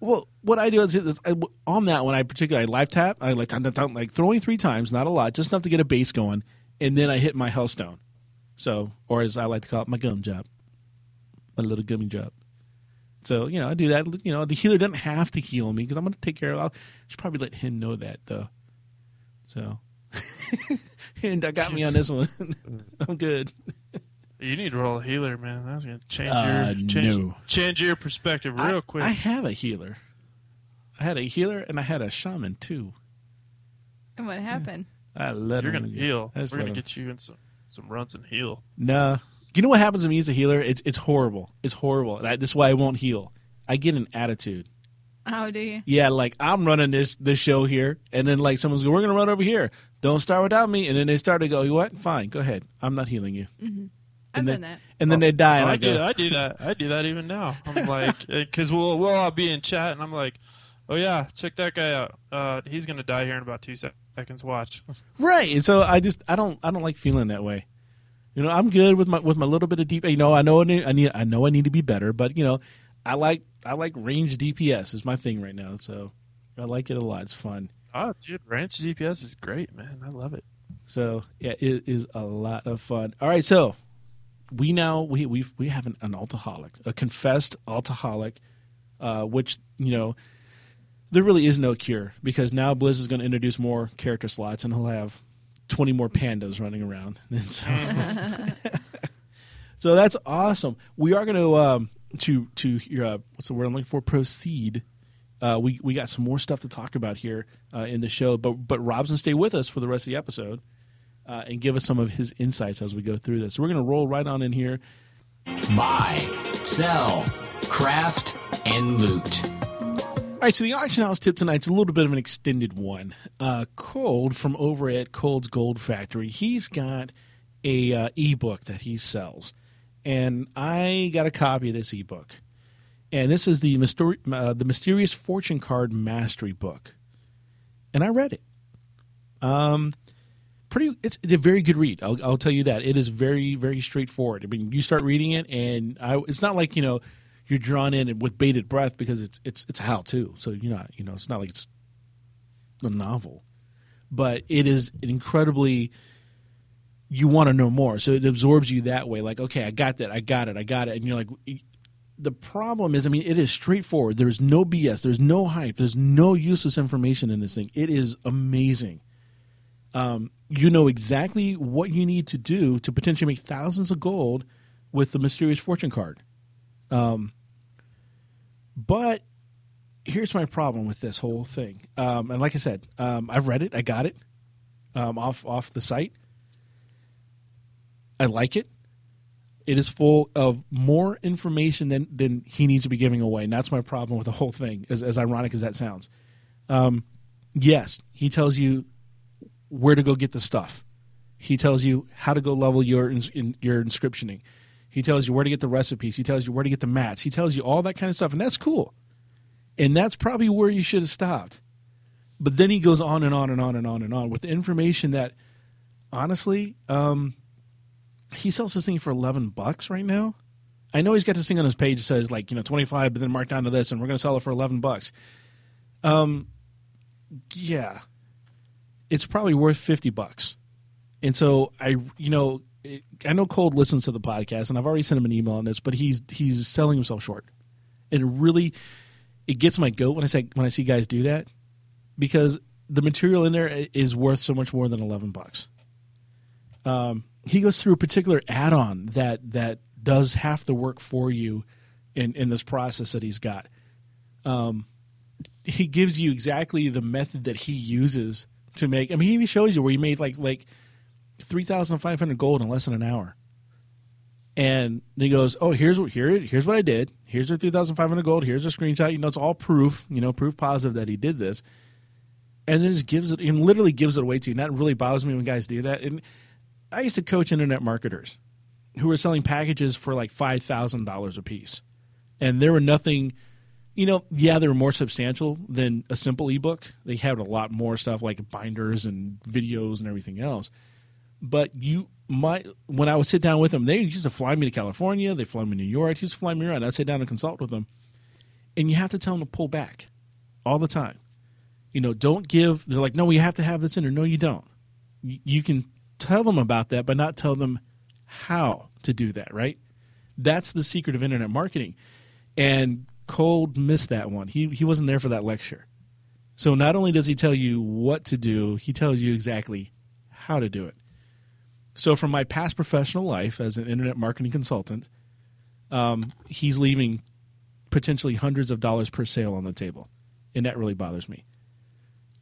Well, what I do is, is I, on that one, I particularly I life tap. I like dun, dun, dun, like throwing three times, not a lot, just enough to get a base going, and then I hit my healthstone. So, or as I like to call it, my gum job, my little gummy job. So you know, I do that. You know, the healer doesn't have to heal me because I'm going to take care of. I should probably let him know that though. So, and that got me on this one. I'm good. You need to roll a healer, man. That's gonna change Uh, your change, no. change your perspective real I, quick. I have a healer. I had a healer and I had a shaman too. And what happened? I let You're him gonna heal. We're gonna him- get you in some some runs and heal. Nah. You know what happens to me as a healer? It's it's horrible. It's horrible. And I, this is why I won't heal. I get an attitude. Oh, do you? Yeah, like I'm running this this show here, and then like someone's going, "We're gonna run over here. Don't start without me." And then they start to go, "You what? Fine, go ahead. I'm not healing you." I've And done then- that. And then they die, and Oh, I, I do. I do that. I do that even now. I'm like, because we'll we'll all be in chat, and I'm like, oh yeah, check that guy out. Uh, he's gonna die here in about two sec- seconds. Watch. Right. And so I just I don't I don't like feeling that way. You know, I'm good with my with my little bit of deep. You know, I know I need I, need, I know I need to be better, but you know, I like I like range DPS is my thing right now. So I like it a lot. It's fun. Oh, dude, ranch DPS is great, man. I love it. So yeah, it is a lot of fun. All right, so we now we we we have an, an alcoholic, a confessed alcoholic, uh, which you know there really is no cure because now Blizz is going to introduce more character slots and he'll have twenty more pandas running around. And so, so that's awesome. We are going to um, to to uh, what's the word I'm looking for? Proceed. Uh, we we got some more stuff to talk about here uh, in the show, but but Rob's gonna stay with us for the rest of the episode uh, and give us some of his insights as we go through this. So we're gonna roll right on in here. Buy, sell, craft, and loot. All right, so the auction house tip tonight's a little bit of an extended one. Uh, Cold from over at Cold's Gold Factory, he's got a uh, ebook that he sells, and I got a copy of this ebook. and this is the myster- uh, the mysterious fortune card mastery book, and I read it. Um, pretty. It's, it's a very good read. I'll, I'll tell you that it is very very straightforward. I mean, you start reading it, and I, it's not like you know you're drawn in with bated breath because it's it's it's a how to. So you're not you know it's not like it's a novel, but it is incredibly. You want to know more, so it absorbs you that way. Like, okay, I got that, I got it, I got it, and you're like, the problem is, I mean, it is straightforward. There's no BS. There's no hype. There's no useless information in this thing. It is amazing. Um, you know exactly what you need to do to potentially make thousands of gold with the mysterious fortune card. Um, but here's my problem with this whole thing. Um, and like I said, um, I've read it. I got it um, off off the site. I like it. It is full of more information than than he needs to be giving away, and that's my problem with the whole thing. As, as ironic as that sounds, um, yes, he tells you where to go get the stuff. He tells you how to go level your in, your inscriptioning. He tells you where to get the recipes. He tells you where to get the mats. He tells you all that kind of stuff, and that's cool. And that's probably where you should have stopped. But then he goes on and on and on and on and on with information that, honestly, um, he sells this thing for eleven bucks right now. I know he's got this thing on his page that says like you know twenty five, but then marked down to this, and we're going to sell it for eleven bucks. Um, yeah, it's probably worth 50 bucks. And so I, you know, I know Cold listens to the podcast and I've already sent him an email on this, but he's, he's selling himself short. And it really, it gets my goat when I say, when I see guys do that because the material in there is worth so much more than 11 bucks. Um, he goes through a particular add-on that, that does half the work for you in, in this process that he's got. Um, he gives you exactly the method that he uses to make. I mean, he even shows you where he made like like three thousand five hundred gold in less than an hour. And he goes, "Oh, here's what here here's what I did. Here's the three thousand five hundred gold. Here's a screenshot. You know, it's all proof. You know, proof positive that he did this." And then just gives it and literally gives it away to you. And that really bothers me when guys do that. And I used to coach internet marketers who were selling packages for like five thousand dollars a piece, and there were nothing you know, yeah, they were more substantial than a simple ebook. They had a lot more stuff like binders and videos and everything else. But you might, when I would sit down with them, they used to fly me to California. They fly me to New York. They used to fly me around. I'd sit down and consult with them. And you have to tell them to pull back all the time. You know, don't give, they're like, no, you have to have this in there. No, you don't. You can tell them about that, but not tell them how to do that, right? That's the secret of internet marketing. And Cold missed that one. He he wasn't there for that lecture. So not only does he tell you what to do, he tells you exactly how to do it. So from my past professional life as an internet marketing consultant, um, he's leaving potentially hundreds of dollars per sale on the table, and that really bothers me.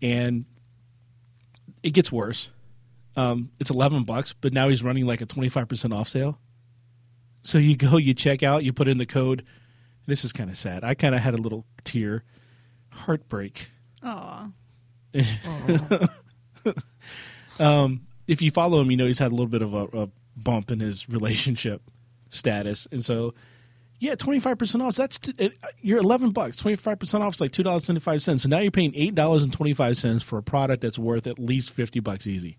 And it gets worse. Um, it's eleven bucks, but now he's running like a twenty five percent off sale. So you go, you check out, you put in the code this is kind of sad. I kind of had a little tear, heartbreak. Aw. um, if you follow him, you know he's had a little bit of a, a bump in his relationship status, and so yeah, twenty five percent off. That's t- you're eleven bucks. Twenty five percent off is like two dollars twenty five cents. So now you're paying eight dollars and twenty five cents for a product that's worth at least fifty bucks easy.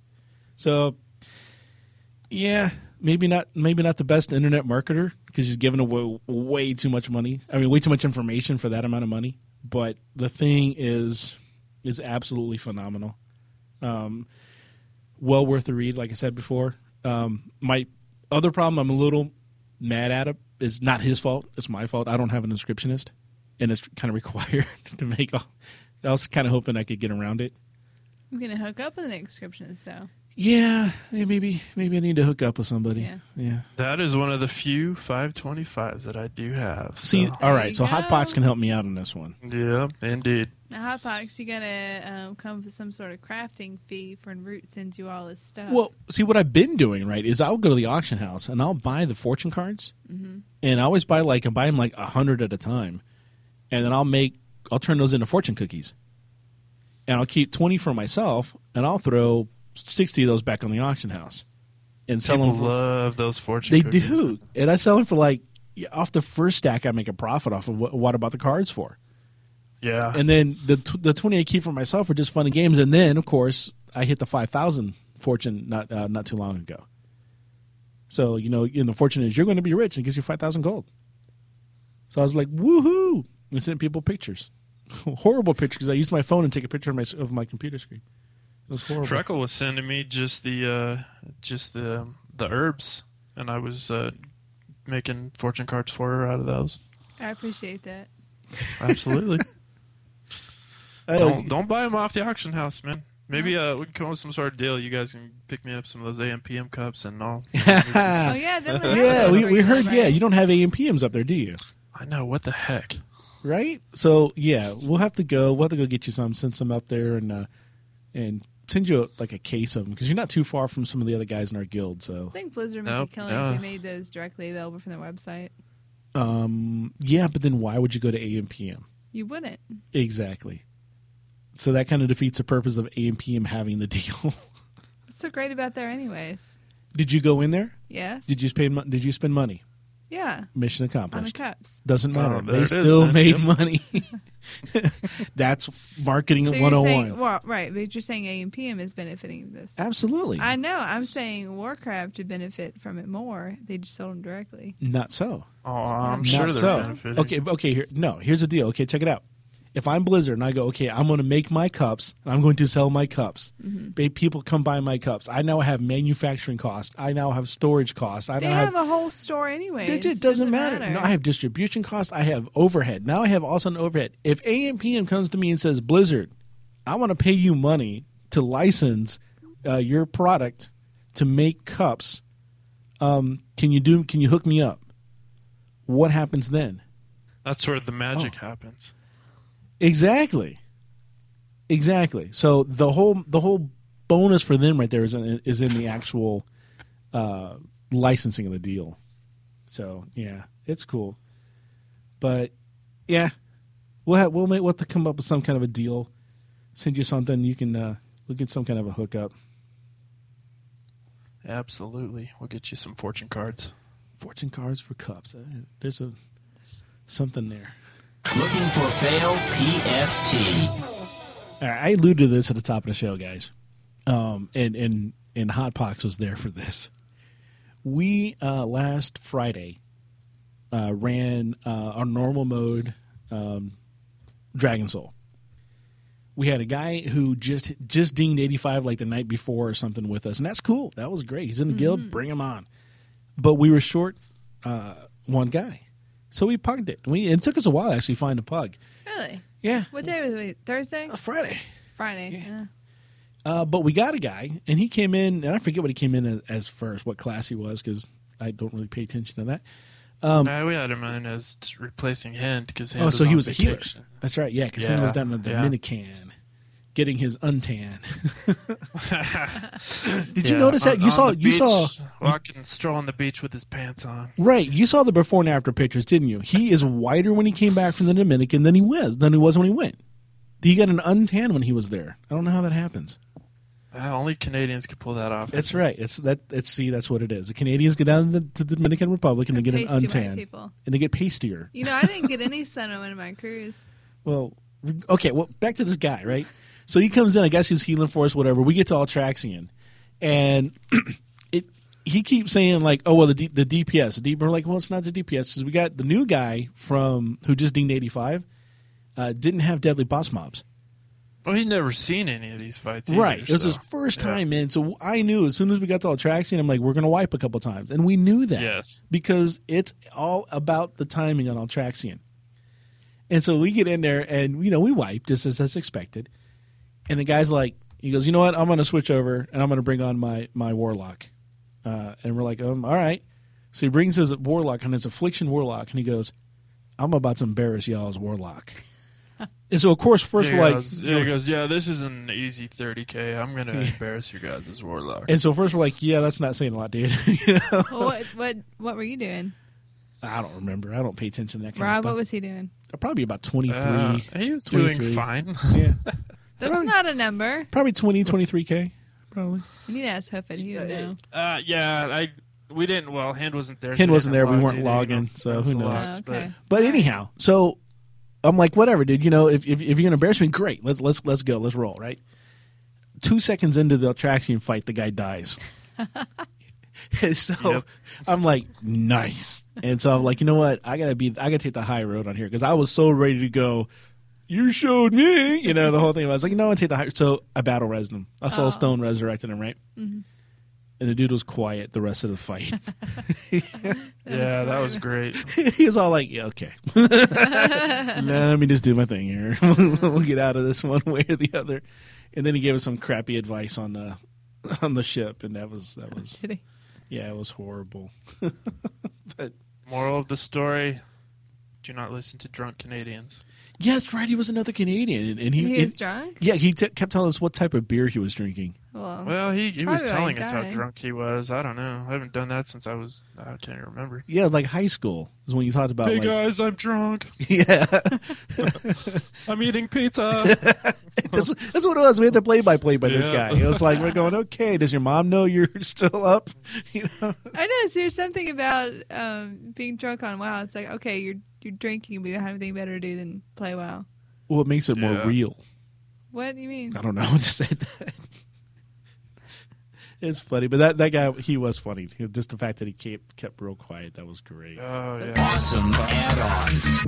So yeah, maybe not maybe not the best internet marketer because he's giving away way too much money. I mean, way too much information for that amount of money. But the thing is is absolutely phenomenal. Um, well worth the read, like I said before. Um, my other problem I'm a little mad at him is not his fault. It's my fault. I don't have an inscriptionist, and it's kind of required to make. All, I was kind of hoping I could get around it. I'm gonna hook up with an inscriptionist though. Yeah, maybe maybe I need to hook up with somebody. Yeah. yeah. That is one of the few 525s that I do have. See, all right. So you Hot. Pots can help me out on this one. Yeah, indeed. Now, Hotbox, you gotta um, come up with some sort of crafting fee for when Root sends you all his stuff. Well, see what I've been doing right is I'll go to the auction house and I'll buy the fortune cards, Mm-hmm. and I always buy like I buy them like a hundred at a time, and then I'll make I'll turn those into fortune cookies, and I'll keep twenty for myself, and I'll throw sixty of those back on the auction house, and sell People them. For, love those fortune they cookies. do, and I sell them for like off the first stack, I make a profit off of what, what about the cards for, Yeah. and then the the twenty I keep for myself are just fun and games, and then of course I hit the five thousand fortune not uh, not too long ago. So you know, and the fortune is you're going to be rich and it gives you five thousand gold. So I was like, woohoo! And sent people pictures, horrible pictures because I used my phone and take a picture of my of my computer screen. It was horrible. Freckle was sending me just the uh, just the the herbs, and I was uh, making fortune cards for her out of those. I appreciate that. Absolutely. Don't don't buy them off the auction house, man. Maybe uh, we can come up with some sort of deal. You guys can pick me up some of those AMPM cups, and all. oh yeah, they don't have yeah, we, we heard. Yeah, you don't have AM PMs up there, do you? I know what the heck. Right. So yeah, we'll have to go. We'll have to go get you some, send some up there, and uh, and send you a, like a case of them because you're not too far from some of the other guys in our guild. So I think Blizzard must Nope, be killing no. they made those directly available from their website. um, yeah, but then why would you go to AM PM? You wouldn't. Exactly. So that kind of defeats the purpose of AM PM having the deal. What's so great about there, anyways? Did you go in there? Yes. Did you spend? mo- Did you spend money? Yeah, Mission on the accomplished. cups. Doesn't matter. Oh, they still then. made money. That's marketing So at you're 101. saying, oh well, right, but you're saying AMPM is benefiting this. Absolutely. I know. I'm saying Warcraft to benefit from it more. They just sold them directly. Not so. Oh, I'm Not sure they're so. benefiting. Okay, okay. Here, no. Here's the deal. Okay, check it out. If I'm Blizzard and I go, okay, I'm going to make my cups and I'm going to sell my cups. Mm-hmm. People come buy my cups. I now have manufacturing costs. I now have storage costs. I They now have a whole store anyway. It, it doesn't matter. No, I have distribution costs. I have overhead. Now I have also an overhead. If AMPM comes to me and says, Blizzard, I want to pay you money to license uh, your product to make cups, um, can you do? Can you hook me up? What happens then? That's where the magic Oh. happens. Exactly. Exactly. So the whole the whole bonus for them right there is in, is in the actual uh, licensing of the deal. So yeah, it's cool. But yeah, we'll have, we'll make we'll have to come up with some kind of a deal. Send you something you can uh, we'll get some kind of a hookup. Absolutely. We'll get you some fortune cards. Fortune cards for cups. Uh, There's a something there. Looking for fail PST. All right, I alluded to this at the top of the show, guys, um, and and and Hot Pox was there for this. We uh, last Friday uh, ran uh, our normal mode um, Dragon Soul. We had a guy who just just dinged eighty five like the night before or something with us, and that's cool. That was great. He's in the guild. Bring him on. But we were short uh, one guy, so we pugged it. We it took us a while to actually find a pug. Really? Yeah, What day was it? Thursday? uh, Friday. Friday. yeah. Yeah. Uh, but we got a guy, and he came in, and I forget what he came in as, as first, what class he was, because I don't really pay attention to that. Um, we had him in as replacing Hint because oh, so he was a healer. That's right, yeah, because he Yeah, was down in the yeah. Dominican getting his untan. Did you notice that? on- You saw, the you saw, beach, walking, strolling the beach with his pants on. right? You saw the before and after pictures, didn't you? He is whiter when he came back from the Dominican than he was than he was when he went. He got an untan when he was there. I don't know how that happens. Uh, only Canadians could pull that off. That's right. It's that. It's see. That's what it is. The Canadians go down to the, to the Dominican Republic and they get an untan, and they get pastier. You know, I didn't get any sun on my cruise. Well, okay. Well, back to this guy, right? So he comes in. I guess he's healing for us, whatever. We get to all Ultraxion, and it. He keeps saying like, "Oh well, the D, the DPS." The D, we're like, "Well, it's not the DPS." Because we got the new guy from who just dinged eighty five. Uh, didn't have deadly boss mobs. Well, he'd never seen any of these fights. Either, Right. It was so- his first yeah. time in. So I knew as soon as we got to all Ultraxion, I'm like, we're going to wipe a couple times. And we knew that. Yes. Because it's all about the timing on all Ultraxion. And so we get in there and, you know, we wipe just as, as expected. And the guy's like, he goes, you know what? I'm going to switch over and I'm going to bring on my, my Warlock. Uh, and we're like, um, all right. So he brings his Warlock on his Affliction Warlock and he goes, I'm about to embarrass y'all's Warlock. and so, of course, first yeah, we're he like, goes, yeah, he goes, yeah, this is an easy 30k. I'm gonna embarrass you guys as warlock. And so first we're like, yeah, that's not saying a lot, dude. you know? Well, what what what were you doing, I don't remember. I don't pay attention to that kind Rob? of stuff. Rob, What was he doing? probably about 23. Uh, he was 23. doing fine. yeah. That's Probably- not a number. Probably 20, 23K. Probably. You need to ask Hufford. He would know. Uh, yeah, I we didn't. Well, hand wasn't there. so Hand wasn't there, we weren't logging, so who knows? lot, Oh, okay. but- But All right. anyhow, so I'm like, whatever, dude. You know, if, if if you're gonna embarrass me, great. Let's let's let's go. Let's roll. Right. Two seconds into the Traxian fight, the guy dies. So Yep. I'm like, nice. And so I'm like, you know what? I gotta be. I gotta take the high road on here because I was so ready to go. You showed me, you know, the whole thing. I was like, you know, I take the high. So I battle res him. I saw Oh. Stone resurrected him, right? And the dude was quiet the rest of the fight. Yeah, that was great. he was all like, yeah, okay. nah, let me just do my thing here. we'll get out of this one way or the other. And then he gave us some crappy advice on the on the ship, and that was that was yeah, it was horrible. but Moral of the story: Do not listen to drunk Canadians. Yes, right. He was another Canadian, and, and he, He it- was drunk. yeah, he t- kept telling us what type of beer he was drinking. Well, Well, he, he was probably why he telling us how drunk he was. I don't know. I haven't done that since I was. I can't even remember. Yeah, like high school is when you talked about Hey like guys, I'm drunk. yeah. I'm eating pizza. that's, that's what it was. We had to play by play by this guy. It was like we're going, okay. Does your mom know you're still up? You know. I know. So there's something about um, being drunk on WoW. It's like, okay, you're you're drinking, but you don't have anything better to do than play WoW. Well, it makes it more real. What do you mean? I don't know. I just said that. It's funny, but that, that guy he was funny. Just the fact that he kept kept real quiet that was great. oh yeah. Awesome add-ons.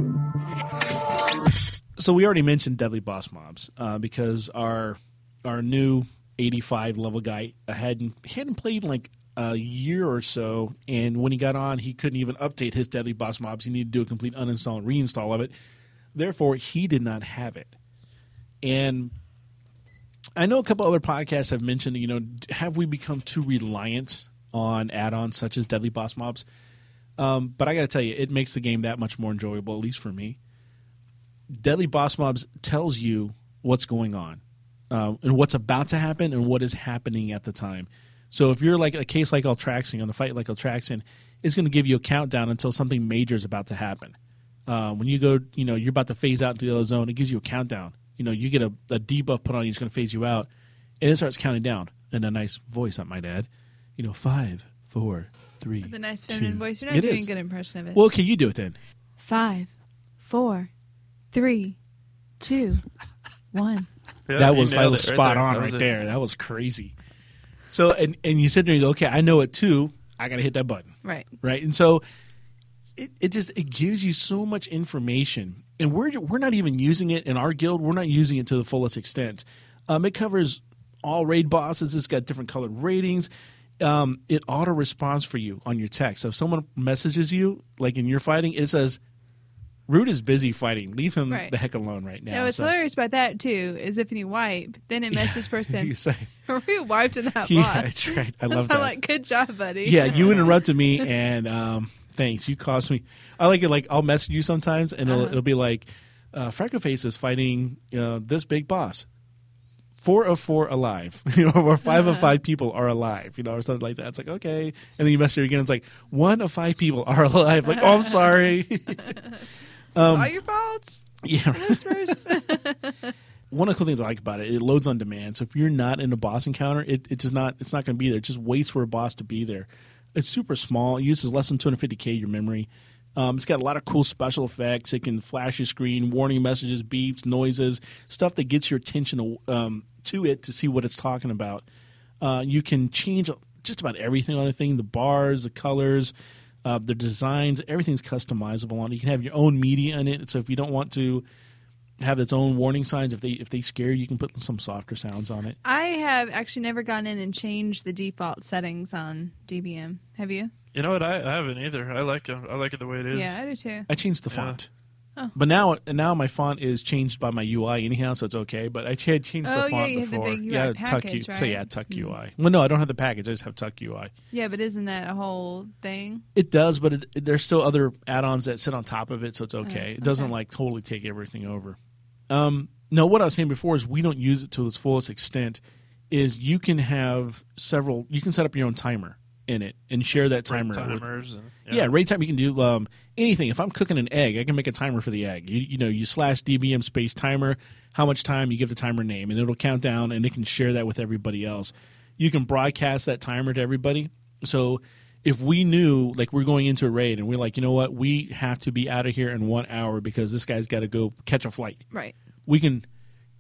So we already mentioned deadly boss mobs uh, because our our new 85 level guy hadn't hadn't played like a year or so, and when he got on, he couldn't even update his deadly boss mobs. He needed to do a complete uninstall and reinstall of it. Therefore, he did not have it. And I know a couple other podcasts have mentioned, you know, have we become too reliant on add-ons such as deadly boss mobs? Um, but I got to tell you, it makes the game that much more enjoyable, at least for me. Deadly Boss Mobs tells you what's going on uh, and what's about to happen and what is happening at the time. So if you're like a case like Ultraxion on a fight like Ultraxion, it's going to give you a countdown until something major is about to happen. Uh, when you go, you know, you're about to phase out into the other zone, it gives you a countdown. You know, you get a, a debuff put on you, it's going to phase you out, and it starts counting down in a nice voice, I might add. You know, five, four, three. With a nice feminine two. voice. You're not It doing is. a good impression of it. Well, can you do it then? Five, four, three, two, one. Yeah, that was that was it right spot there. on That right was there. That was crazy. So and and you sit there and you go, okay, I know it too. I got to hit that button, Right. right? And so it, it just it gives you so much information, and we're we're not even using it in our guild. We're not using it to the fullest extent. Um, it covers all raid bosses. It's got different colored ratings. Um, it auto responds for you on your text. So if someone messages you, like in your fighting, it says. Root is busy fighting. Leave him Right. the heck alone right now. No, what's So- hilarious about that too is if you wipe, then it messes person, you say, "Are we wiped in that yeah, boss?" that's right. I So love I'm that. like, "Good job, buddy." yeah, you interrupted me, and um, thanks. You cost me. I like it. Like I'll message you sometimes, and it'll, Uh-huh. it'll be like, uh, Freckleface is fighting uh, this big boss. Four of four alive, you know, or 5 of Uh-huh. five people are alive, you know, or something like that. It's like okay, and then you message her again. It's like one of five people are alive. Like, oh, I'm sorry. It's all your fault. yeah, one of the cool things I like about it, it loads on demand. So if you're not in a boss encounter, it, it does not it's not going to be there. It just waits for a boss to be there. It's super small. It uses less than 250k your memory. Um, it's got a lot of cool special effects. It can flash your screen, warning messages, beeps, noises, stuff that gets your attention um, to it to see what it's talking about. Uh, you can change just about everything on the thing the bars, the colors, uh, the designs, everything's customizable on it. You can have your own media in it. So if you don't want to have its own warning signs, if they if they scare you, you can put some softer sounds on it. I have actually never gone in and changed the default settings on DBM. Have you? You know what? I, I haven't either. I like it. I like it the way it is. Yeah, I do too. I changed the Yeah. Oh. But now, now my font is changed by my UI anyhow, so it's okay. But I had changed Oh, the yeah, font you have the before. big UI yeah, package, Tuck, right? yeah, Tukui. Well, no, I don't have the package. I just have Tukui. Yeah, but isn't that a whole thing? It does, but it, it- there's still other add-ons that sit on top of it, so it's okay. Oh, It doesn't okay. like totally take everything over. Um, no, what I was saying before is we don't use it to its fullest extent. Is you can have several. You can set up your own timer in it and share that Break timer. with- timers and yeah. rate time. You can do um, anything. If I'm cooking an egg, I can make a timer for the egg. You, you know, you slash dbm space timer. How much time you give the timer name, and it'll count down, and it can share that with everybody else. You can broadcast that timer to everybody. So if we knew like we're going into a raid and we're like, you know what, we have to be out of here in one hour because this guy's got to go catch a flight. Right. We can,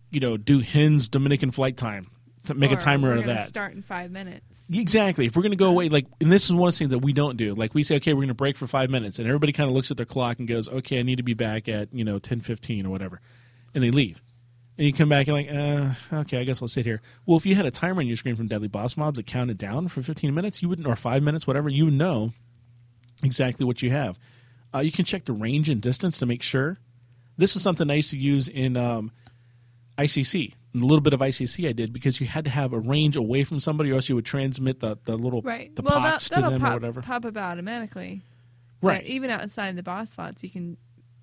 you know, do Hin's Dominican flight time to make Or a timer we're out of that. Start in five minutes. Exactly. If we're going to go away, like, and this is one of the things that we don't do. Like, we say, okay, we're going to break for five minutes, and everybody kind of looks at their clock and goes, okay, I need to be back at you know ten fifteen or whatever, and they leave. And you come back and like, uh, okay, I guess I'll sit here. Well, if you had a timer on your screen from Deadly Boss Mobs that counted down for fifteen minutes, you wouldn't, or five minutes, whatever, you know exactly what you have. Uh, you can check the range and distance to make sure. This is something I used to use in um, ICC. A little bit of ICC I did because you had to have a range away from somebody, or else you would transmit the, the little Right. the well, that, pox to that'll them pop, or whatever. pop up automatically. Right. But even outside the boss fights, you can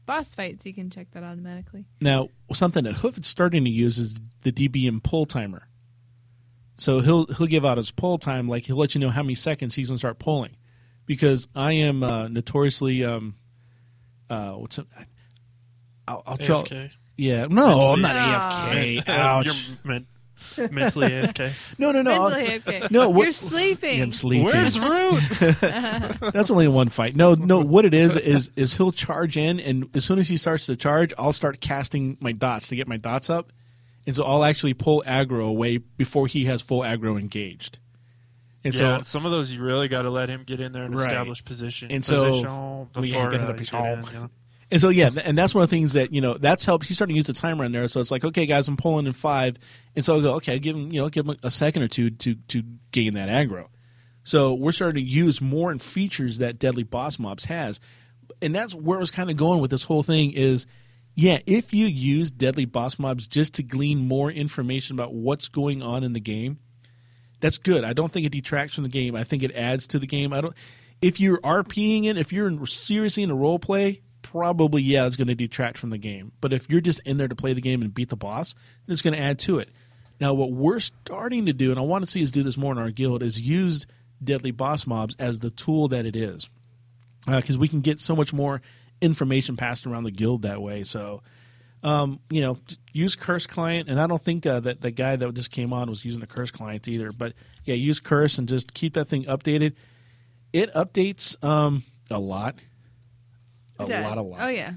boss fights. You can check that automatically. Now, something that Hoof is starting to use is the DBM pull timer. So he'll he'll give out his pull time, like he'll let you know how many seconds he's gonna start pulling, because I am uh, notoriously um, uh, what's it? I'll, I'll try. AFK. Yeah, no, I'm not. AFK. Ouch. You're men- mentally AFK. No, no, no. I'll- Mentally AFK. no, what- You're sleeping. Yeah, I'm sleeping. Where's Root? That's only one fight. No, no. What it is is is he'll charge in, and as soon as he starts to charge, I'll start casting my dots to get my dots up, and so I'll actually pull aggro away before he has full aggro engaged. And yeah, so, some of those you really got to let him get in there and Right. establish position. And so- position Well, before yeah, get to the uh, you position. get in, you know. And so, yeah, and that's one of the things that you know that's helped. He's starting to use the timer in there, so it's like, okay, guys, I'm pulling in five, and so I'll go, okay, give him, you know, give him a second or two to to gain that aggro. So we're starting to use more and features that Deadly Boss Mobs has, and that's where I was kind of going with this whole thing. Is yeah, if you use Deadly Boss Mobs just to glean more information about what's going on in the game, that's good. I don't think it detracts from the game. I think it adds to the game. I don't. If you're RPing it, if you're seriously in a role play, probably yeah, it's going to detract from the game. But if you're just in there to play the game and beat the boss, it's going to add to it. Now, what we're starting to do, and I want to see us do this more in our guild, is use Deadly Boss Mobs as the tool that it is, because we can get so much more information passed around the guild that way. So um, you know, use Curse client, and I don't think uh, that the guy that just came on was using the Curse client either. But yeah, use Curse and just keep that thing updated. It updates um, a lot, a does. lot, a lot, Oh yeah,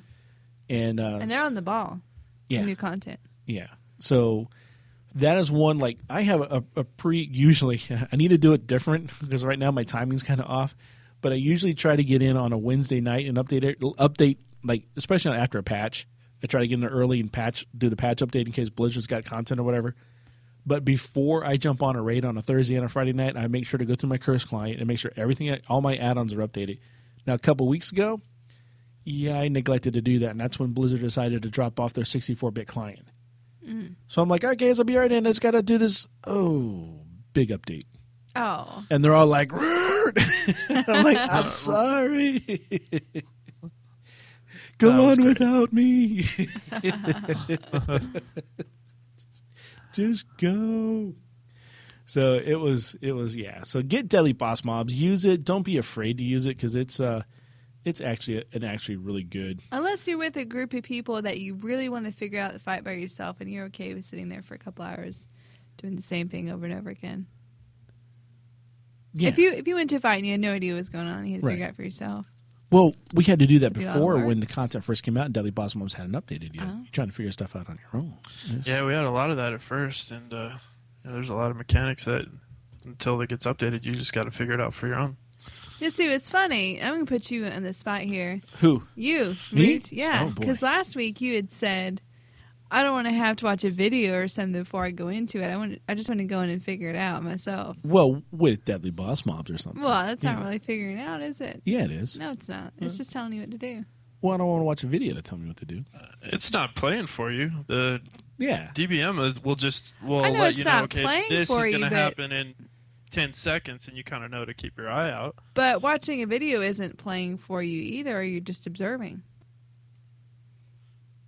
and uh, and they're on the ball. yeah, New content. yeah. So that is one like I have a, a pre. Usually, I need to do it different because right now my timing's kind of off. But I usually try to get in on a Wednesday night and update it. Update like especially after a patch. I try to get in there early and patch do the patch update in case Blizzard's got content or whatever. But before I jump on a raid on a Thursday and a Friday night, I make sure to go through my curse client and make sure everything, all my add-ons are updated. Now, a couple weeks ago, yeah, I neglected to do that, and that's when Blizzard decided to drop off their 64-bit client. So I'm like, okay, guys, I'll be right in. I just got to do this. Oh, big update, Oh, and they're all like, "Root." I'm like, I'm sorry. Come on great. without me. Just go. So it was, it was, yeah. So get Deadly Boss Mobs, use it. Don't be afraid to use it because it's, uh, it's actually an actually really good. unless you're with a group of people that you really want to figure out the fight by yourself, and you're okay with sitting there for a couple hours doing the same thing over and over again. Yeah. If you if you went to a fight and you had no idea what was going on, you had to Right. figure out for yourself. well, we had to do that That'd be a lot of before work. when the content first came out, and Deadly Boss Mobs hadn't updated yet. Oh. You're trying to figure stuff out on your own. Yes. Yeah, we had a lot of that at first, and uh, you know, there's a lot of mechanics that until it gets updated, you just got to figure it out for your own. You see, it's funny. I'm gonna put you in the spot here. Who? You, Me? Root, yeah, Oh, boy. because last week you had said, "I don't want to have to watch a video or something before I go into it. I want, I just want to go in and figure it out myself." Well, with Deadly Boss Mobs or something. Well, that's not Yeah. really figuring it out, is it? Yeah, it is. No, it's not. It's just telling you what to do. Well, I don't want to watch a video to tell me what to do. Uh, it's not playing for you. The Yeah. DBM is, will just will I know let it's you know. not Okay, playing this for is you, going to but- happen in ten seconds, and you kind of know to keep your eye out. But watching a video isn't playing for you either. Or you're just observing.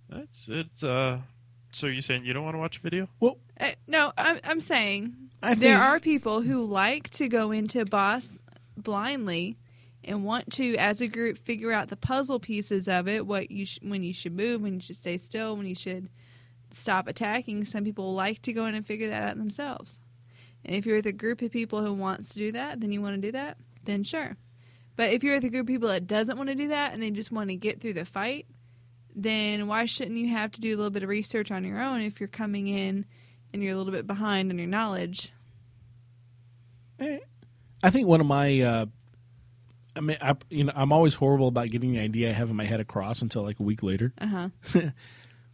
That's it's. Uh, so you're saying you don't want to watch a video? Well, Uh, no, I'm, I'm saying I think there are people who like to go into boss blindly and want to, as a group, figure out the puzzle pieces of it. What you sh- when you should move, when you should stay still, when you should stop attacking. Some people like to go in and figure that out themselves. And if you're with a group of people who wants to do that, then you want to do that. Then sure. But if you're with a group of people that doesn't want to do that and they just want to get through the fight, then why shouldn't you have to do a little bit of research on your own if you're coming in and you're a little bit behind on your knowledge? I think one of my, uh, I mean, I, you know, I'm always horrible about getting the idea I have in my head across until like a week later. Uh huh.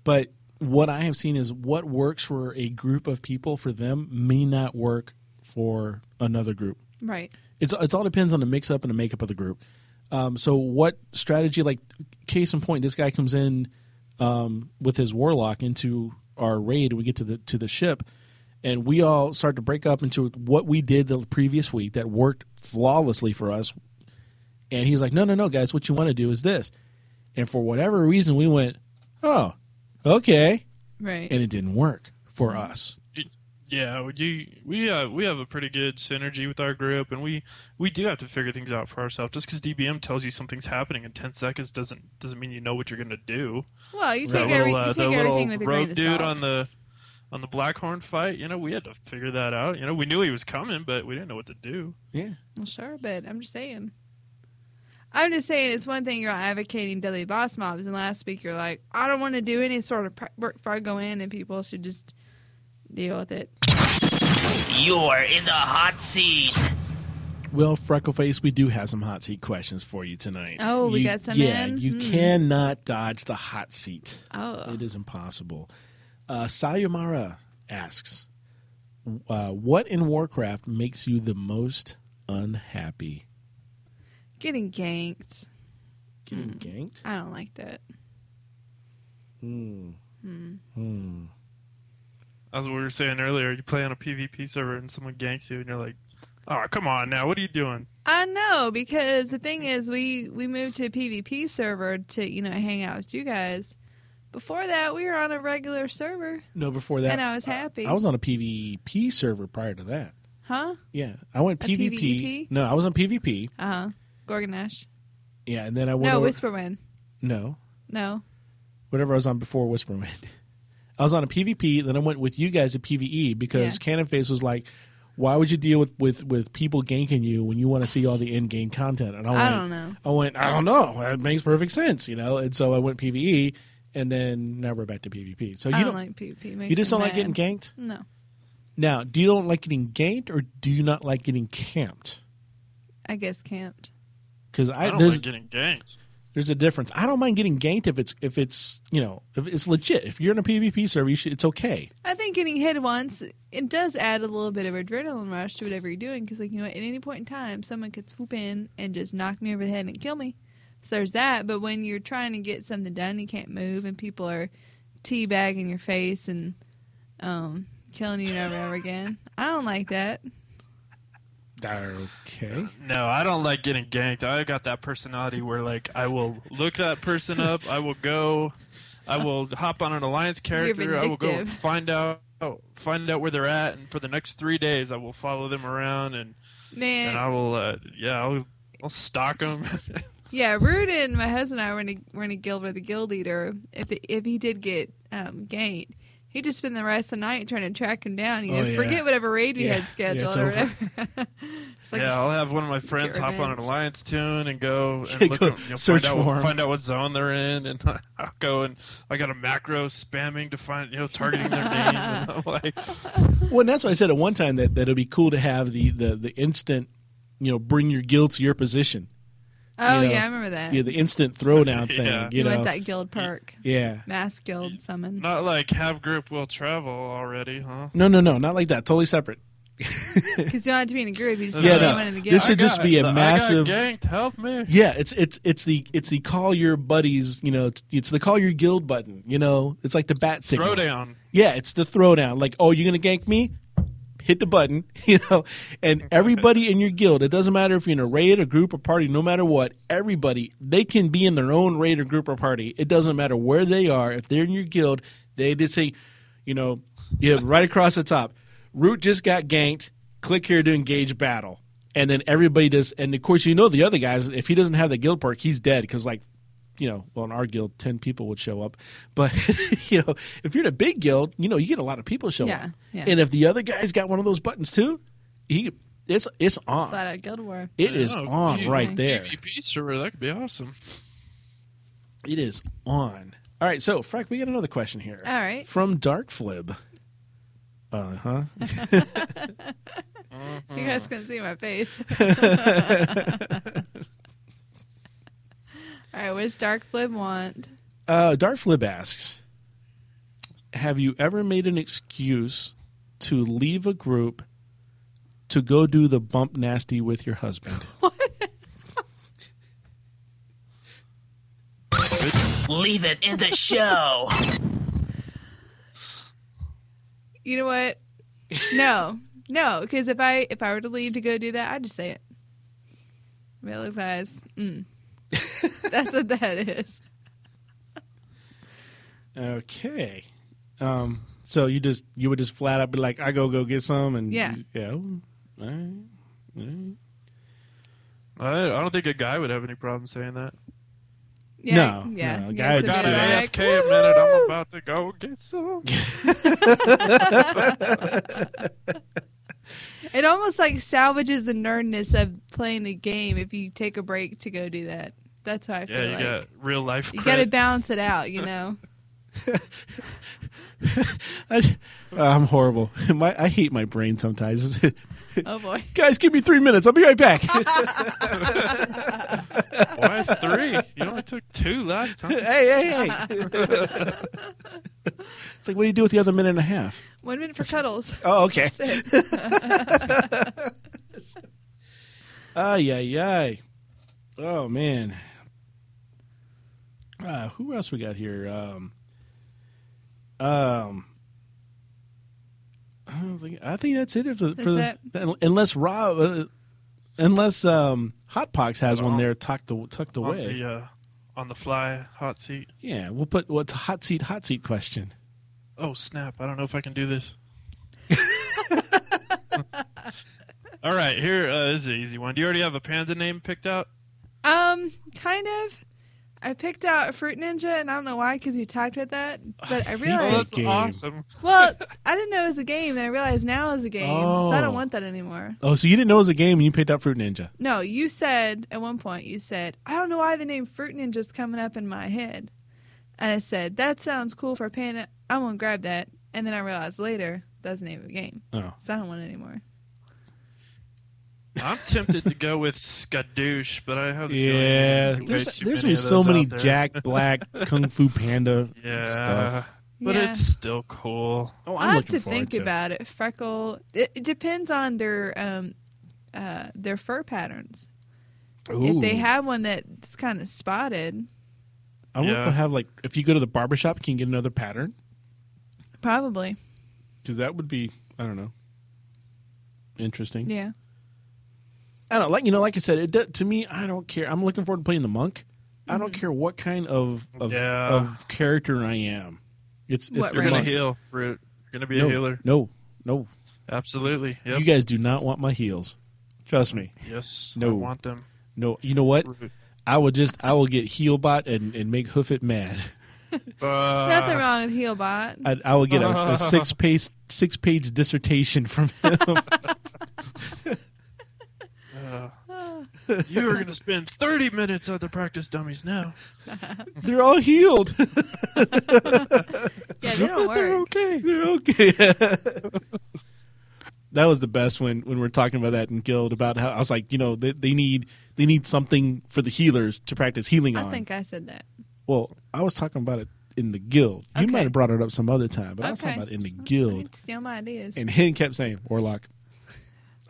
But what I have seen is what works for a group of people for them may not work for another group. Right. It's it's all depends on the mix up and the makeup of the group. Um, so what strategy? Like case in point, this guy comes in um, with his warlock into our raid. And We get to the to the ship, and we all start to break up into what we did the previous week that worked flawlessly for us. And he's like, "No, no, no, guys. What you want to do is this." And for whatever reason, we went, "Oh, okay," Right. and it didn't work for us. Yeah, we we uh, we have a pretty good synergy with our group, and we we do have to figure things out for ourselves. Just because DBM tells you something's happening in ten seconds doesn't doesn't mean you know what you're gonna do. well, you take, every, little, uh, you take everything with a grain rogue of dude on the on the Blackhorn fight, you know, we had to figure that out. You know, we knew he was coming, but we didn't know what to do. Yeah. Well, sure, but I'm just saying. I'm just saying it's one thing you're advocating deadly boss mobs, and last week you're like, I don't want to do any sort of prep work before I go in, and people should just deal with it. You're in the hot seat. Well, Freckleface, we do have some hot seat questions for you tonight. Oh, we You- got some Yeah, in? you Hmm. cannot dodge the hot seat. Oh, It is impossible. Uh, Sayumara asks, uh, "What in Warcraft makes you the most unhappy?" Getting ganked. Getting ganked. I don't like that. Hmm. Hmm. Hmm. As we were saying earlier, you play on a PvP server and someone ganks you, and you're like, "Oh, come on now, what are you doing?" I know because the thing is, we we moved to a PvP server to you know hang out with you guys. Before that, we were on a regular server, No, before that, and I was happy. I was on a PvP server prior to that. huh? Yeah, I went A PvP. No, I was on PvP. Uh huh. Gorgonash. Yeah, and then I went No, over. Whisperwind. no, No. whatever I was on before Whisperwind. I was on a PvP, then I went with you guys at PvE because Yeah. Cannon Face was like, "Why would you deal with, with, with people ganking you when you want to see all the in game content?" And I went, I don't know. I went, I don't know. That makes perfect sense, you know. And so I went PvE, and then now we're back to PvP. So you I don't, don't like PvP. You just don't like getting ganked. No, Now, do you don't like getting ganked, or do you not like getting camped? I guess camped. Because I, I, don't there's like getting ganked. there's a difference. I don't mind getting ganked if it's if it's you know if it's legit. If you're in a PvP server, you should, it's okay. I think getting hit once it does add a little bit of adrenaline rush to whatever you're doing because, like you know, at any point in time, someone could swoop in and just knock me over the head and kill me. So there's that. But when you're trying to get something done, you can't move, and people are teabagging your face and um, killing you over and over again. I don't like that. Okay. No, I don't like getting ganked. I got that personality where like I will look that person up. I will go. I will hop on an alliance character. I will go find out find out where they're at, and for the next three days, I will follow them around and Man, and I will uh, yeah I'll I'll stalk them. Yeah, Rudin, my husband and I were in a, were in a guild with a guild leader. If it, if he did get um, ganked, he'd just spend the rest of the night trying to track him down. You oh, know, Oh, yeah. forget whatever raid we Yeah. had scheduled it's or whatever. It's like, yeah, I'll have one of my friends hop on an alliance tune and go and Yeah, look go at, you know, search find, out, for what- find out what zone they're in, and I'll go and I got a macro spamming to find you know targeting their name. And I'm like, Well, and that's why I said at one time that that it'd be cool to have the the the instant, you know, bring your guild to your position. Oh you know, yeah, I remember that. Yeah, the instant throwdown thing. Yeah. You you know. want that guild perk, yeah. mass guild summon. not like have group will travel already, huh? No, no, no, not like that. Totally separate. Because you don't have to be in a group. You just Yeah, yeah, no. in the guild. This should I just got- be a I got massive- ganked. Help me! Yeah, it's it's it's the it's the call your buddies. You know, it's, it's the call your guild button. You know, it's like the bat signal. Throwdown. Yeah, it's the throwdown. Like, oh, you're gonna gank me? Hit the button, you know. And everybody in your guild, it doesn't matter if you're in a raid, a group, or party, no matter what, everybody they can be in their own raid or group or party. It doesn't matter where they are. If they're in your guild, they just say, you know, yeah, right across the top. Root just got ganked. Click here to engage battle. And then everybody does, and of course, you know the other guys. If he doesn't have the guild perk, he's dead because, like, you know, well, in our guild, 10 people would show up. But, you know, if you're in a big guild, you know, you get a lot of people show Yeah, up. yeah. And if the other guy's got one of those buttons too, he it's it's on. Flat out Guild War. It is Oh, on geez. right there. PvP server, that could be awesome. It is on. All right, so Freck, we got another question here All right. from Darkflib. Uh huh. You guys can see my face. All right, what does Darkflib want? Uh, Darkflib asks, "Have you ever made an excuse to leave a group to go do the bump nasty with your husband?" What? Leave it in the show. You know what? No, no, because if I if I were to leave to go do that, I'd just say it. Real eyes. Mm. That's what that is. Okay. Um. So you just you would just flat out be like, "I go go get some," and Yeah. yeah. All right. All right. I, I don't think a guy would have any problem saying that. Yeah, No, yeah. no, a You guy would guys just would be be like, AFK a minute. I'm about to go get some. It almost like salvages the nerdness of playing the game if you take a break to go do that. That's how I feel Yeah, you like. got real life. you got to balance it out, you know. I, I'm horrible. My I hate my brain sometimes. Oh boy. Guys, give me three minutes. I'll be right back. Why three? You only took two last time. hey, hey, hey. it's like, what do you do with the other minute and a half? One minute for cuddles. Oh, okay. That's it. Ay, ay, ay. Oh, man. Uh, who else we got here? Um, um, I, think, I think that's it for, for That's the, unless Rob, uh, unless um, Hot Pox has one Oh. there tucked tucked On away. the, uh, on the fly hot seat. Yeah, we'll put what's a hot seat hot seat question. Oh snap! I don't know if I can do this. All right, here uh, is an easy one. Do you already have a panda name picked out? Um, kind of. I picked out Fruit Ninja, and I don't know why, because you talked about that. But I hate Oh, realized, that game. awesome. well, I didn't know it was a game, and I realized now it's a game, so I Oh. don't want that anymore. Oh, so you didn't know it was a game and you picked out Fruit Ninja? No, you said at one point, you said, I don't know why the name Fruit Ninja's coming up in my head. And I said, that sounds cool for a panda. I'm going to grab that. And then I realized later, that's the name of the game. Oh, So I don't want it anymore. I'm tempted to go with Skadoosh, but I have the yeah. way There's, too there's many gonna so many there. Jack Black Kung Fu Panda Yeah, stuff. but Yeah. it's still cool. Oh, i I'm have looking to forward think to. about it. Freckle. It, it depends on their um, uh, their fur patterns. If they have one that's kind of spotted, I wonder if Yeah. they'll have like if you go to the barbershop, can you get another pattern? probably. Because that would be I don't know, interesting. Yeah. I don't like you know like I said it do- to me. I don't care. I'm looking forward to playing the monk. I don't Mm-hmm. care what kind of of, Yeah. of character I am. It's it's What the You're gonna monk. heal, Root. You're gonna be no, a healer. No, no. Absolutely. Yep. You guys do not want my heels. Trust me. yes. No. I want them. No. You know what? Root. I will just I will get HealBot and and make Hoof it mad. Uh, Nothing wrong with HealBot. I, I will get a, a six page six page dissertation from him. uh, you are gonna spend 30 minutes on the practice dummies now. They're all healed. Yeah, they don't They're work. okay. They're okay. that was the best when when we are talking about that in guild about how I was like, you know, they, they need they need something for the healers to practice healing I on. think I said that. well, I was talking about it in the guild. You Okay. might have brought it up some other time, but I was talking about it in the guild. need steal my ideas. And Hen kept saying, Warlock.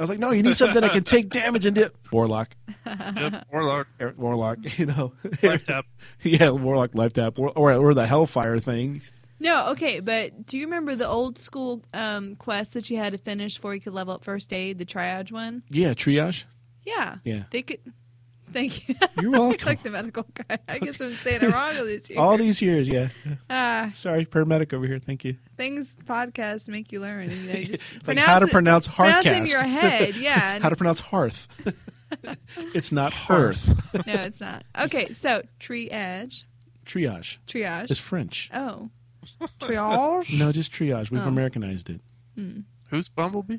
I was like, no, you need something that can take damage and dip. Warlock. Yep. Warlock. Er, Warlock, you know. Life tap. yeah, Warlock life tap. Or, or, or the Hellfire thing. No, okay, but do you remember the old school um, quest that you had to finish before you could level up first aid, the triage one? Yeah, triage. Yeah. Yeah. They could. Thank you. You're welcome. like the medical guy. I guess I'm saying it wrong this year. All these years, yeah. ah, Sorry, paramedic over here. Thank you. things podcasts make you learn. You know, you just Like how to it- pronounce pronounce it in Hearthcast. your head. Yeah. how to pronounce hearth. it's not hearth. no, it's not. Okay, so triage, Triage. triage. It's French. Oh, triage. No, just triage. We've Oh. Americanized it. Who's Bumblebee?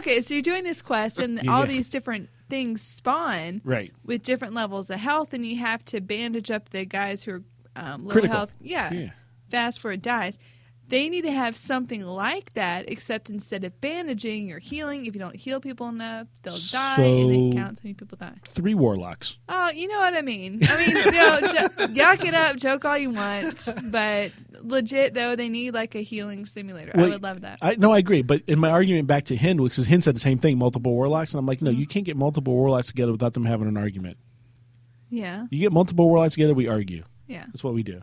Okay, so you're doing this quest, and all Yeah. these different things spawn Right. with different levels of health, and you have to bandage up the guys who are um, low Critical. health. Yeah, Yeah. fast it dies. They need to have something like that, except instead of bandaging, you're healing. If you don't heal people enough, they'll die, and it counts how many people die. Three warlocks. Oh, you know what I mean. I mean, you know, jo- yuck it up, joke all you want, but legit though, they need like a healing simulator. I would love that. I no, I agree. But in my argument back to Hind, because Hind said the same thing, multiple warlocks, and I'm like, no, you mm-hmm. can't get multiple warlocks together without them having an argument. yeah, You get multiple warlocks together, we argue. yeah. That's what we do.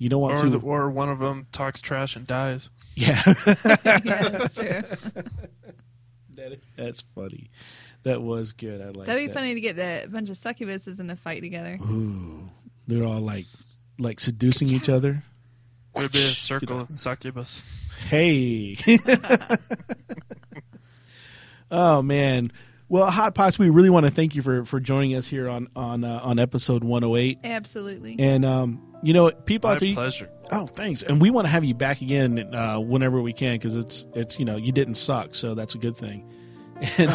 You don't want Or, to. the, or one of them talks trash and dies. yeah, yeah, that's true. that is, that's funny. That was good. I like. That'd be that. funny to get the bunch of succubuses in a fight together. Ooh, they're all like, like seducing each other. It would be a circle of succubus. Hey. oh man. Well, Hot Pox, we really want to thank you for for joining us here on on uh, on episode 108. Absolutely. And um, you know, people My out there, you- pleasure. oh, thanks. And we want to have you back again uh, whenever we can because it's it's you know you didn't suck, so that's a good thing. And,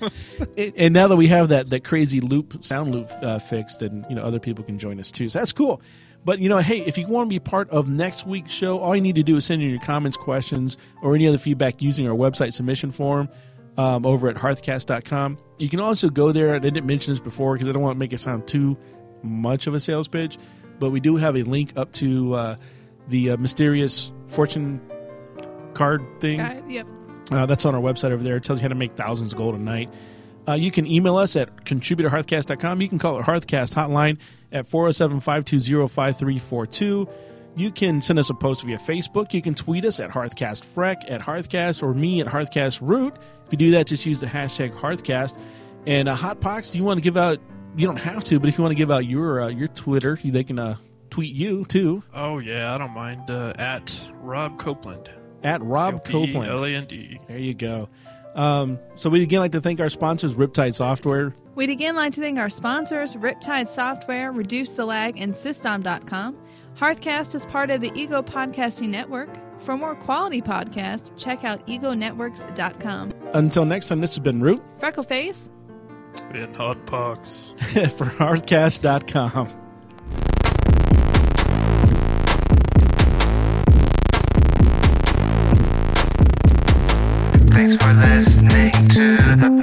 it- and now that we have that that crazy loop sound loop uh, fixed, then you know other people can join us too. So that's cool. But you know, hey, if you want to be part of next week's show, all you need to do is send in your comments, questions, or any other feedback using our website submission form um, over at hearthcast.com. You can also go there. I didn't mention this before because I don't want to make it sound too much of a sales pitch, but we do have a link up to uh, the uh, mysterious fortune card thing. It. Yep. Uh, that's on our website over there. It tells you how to make thousands of gold a night. Uh, you can email us at contributorhearthcast.com. You can call our Hearthcast hotline at 407 520 5342. You can send us a post via Facebook. You can tweet us at HearthcastFreck, at Hearthcast, or me at HearthcastRoot. If you do that, just use the hashtag Hearthcast. And uh, Hotpox, do you want to give out? You don't have to, but if you want to give out your uh, your Twitter, they can uh, tweet you too Oh yeah, I don't mind. Uh, at Rob Copeland. at Rob Copeland. L A N D. There you go. Um, so we'd again like to thank our sponsors, Riptide Software. We'd again like to thank our sponsors, Riptide Software, Reduce the Lag, and System.com. Hearthcast is part of the Ego Podcasting Network. For more quality podcasts, check out egonetworks.com. Until next time, this has been Root Freckleface, In Hot Pox. for Hearthcast.com. Thanks for listening to the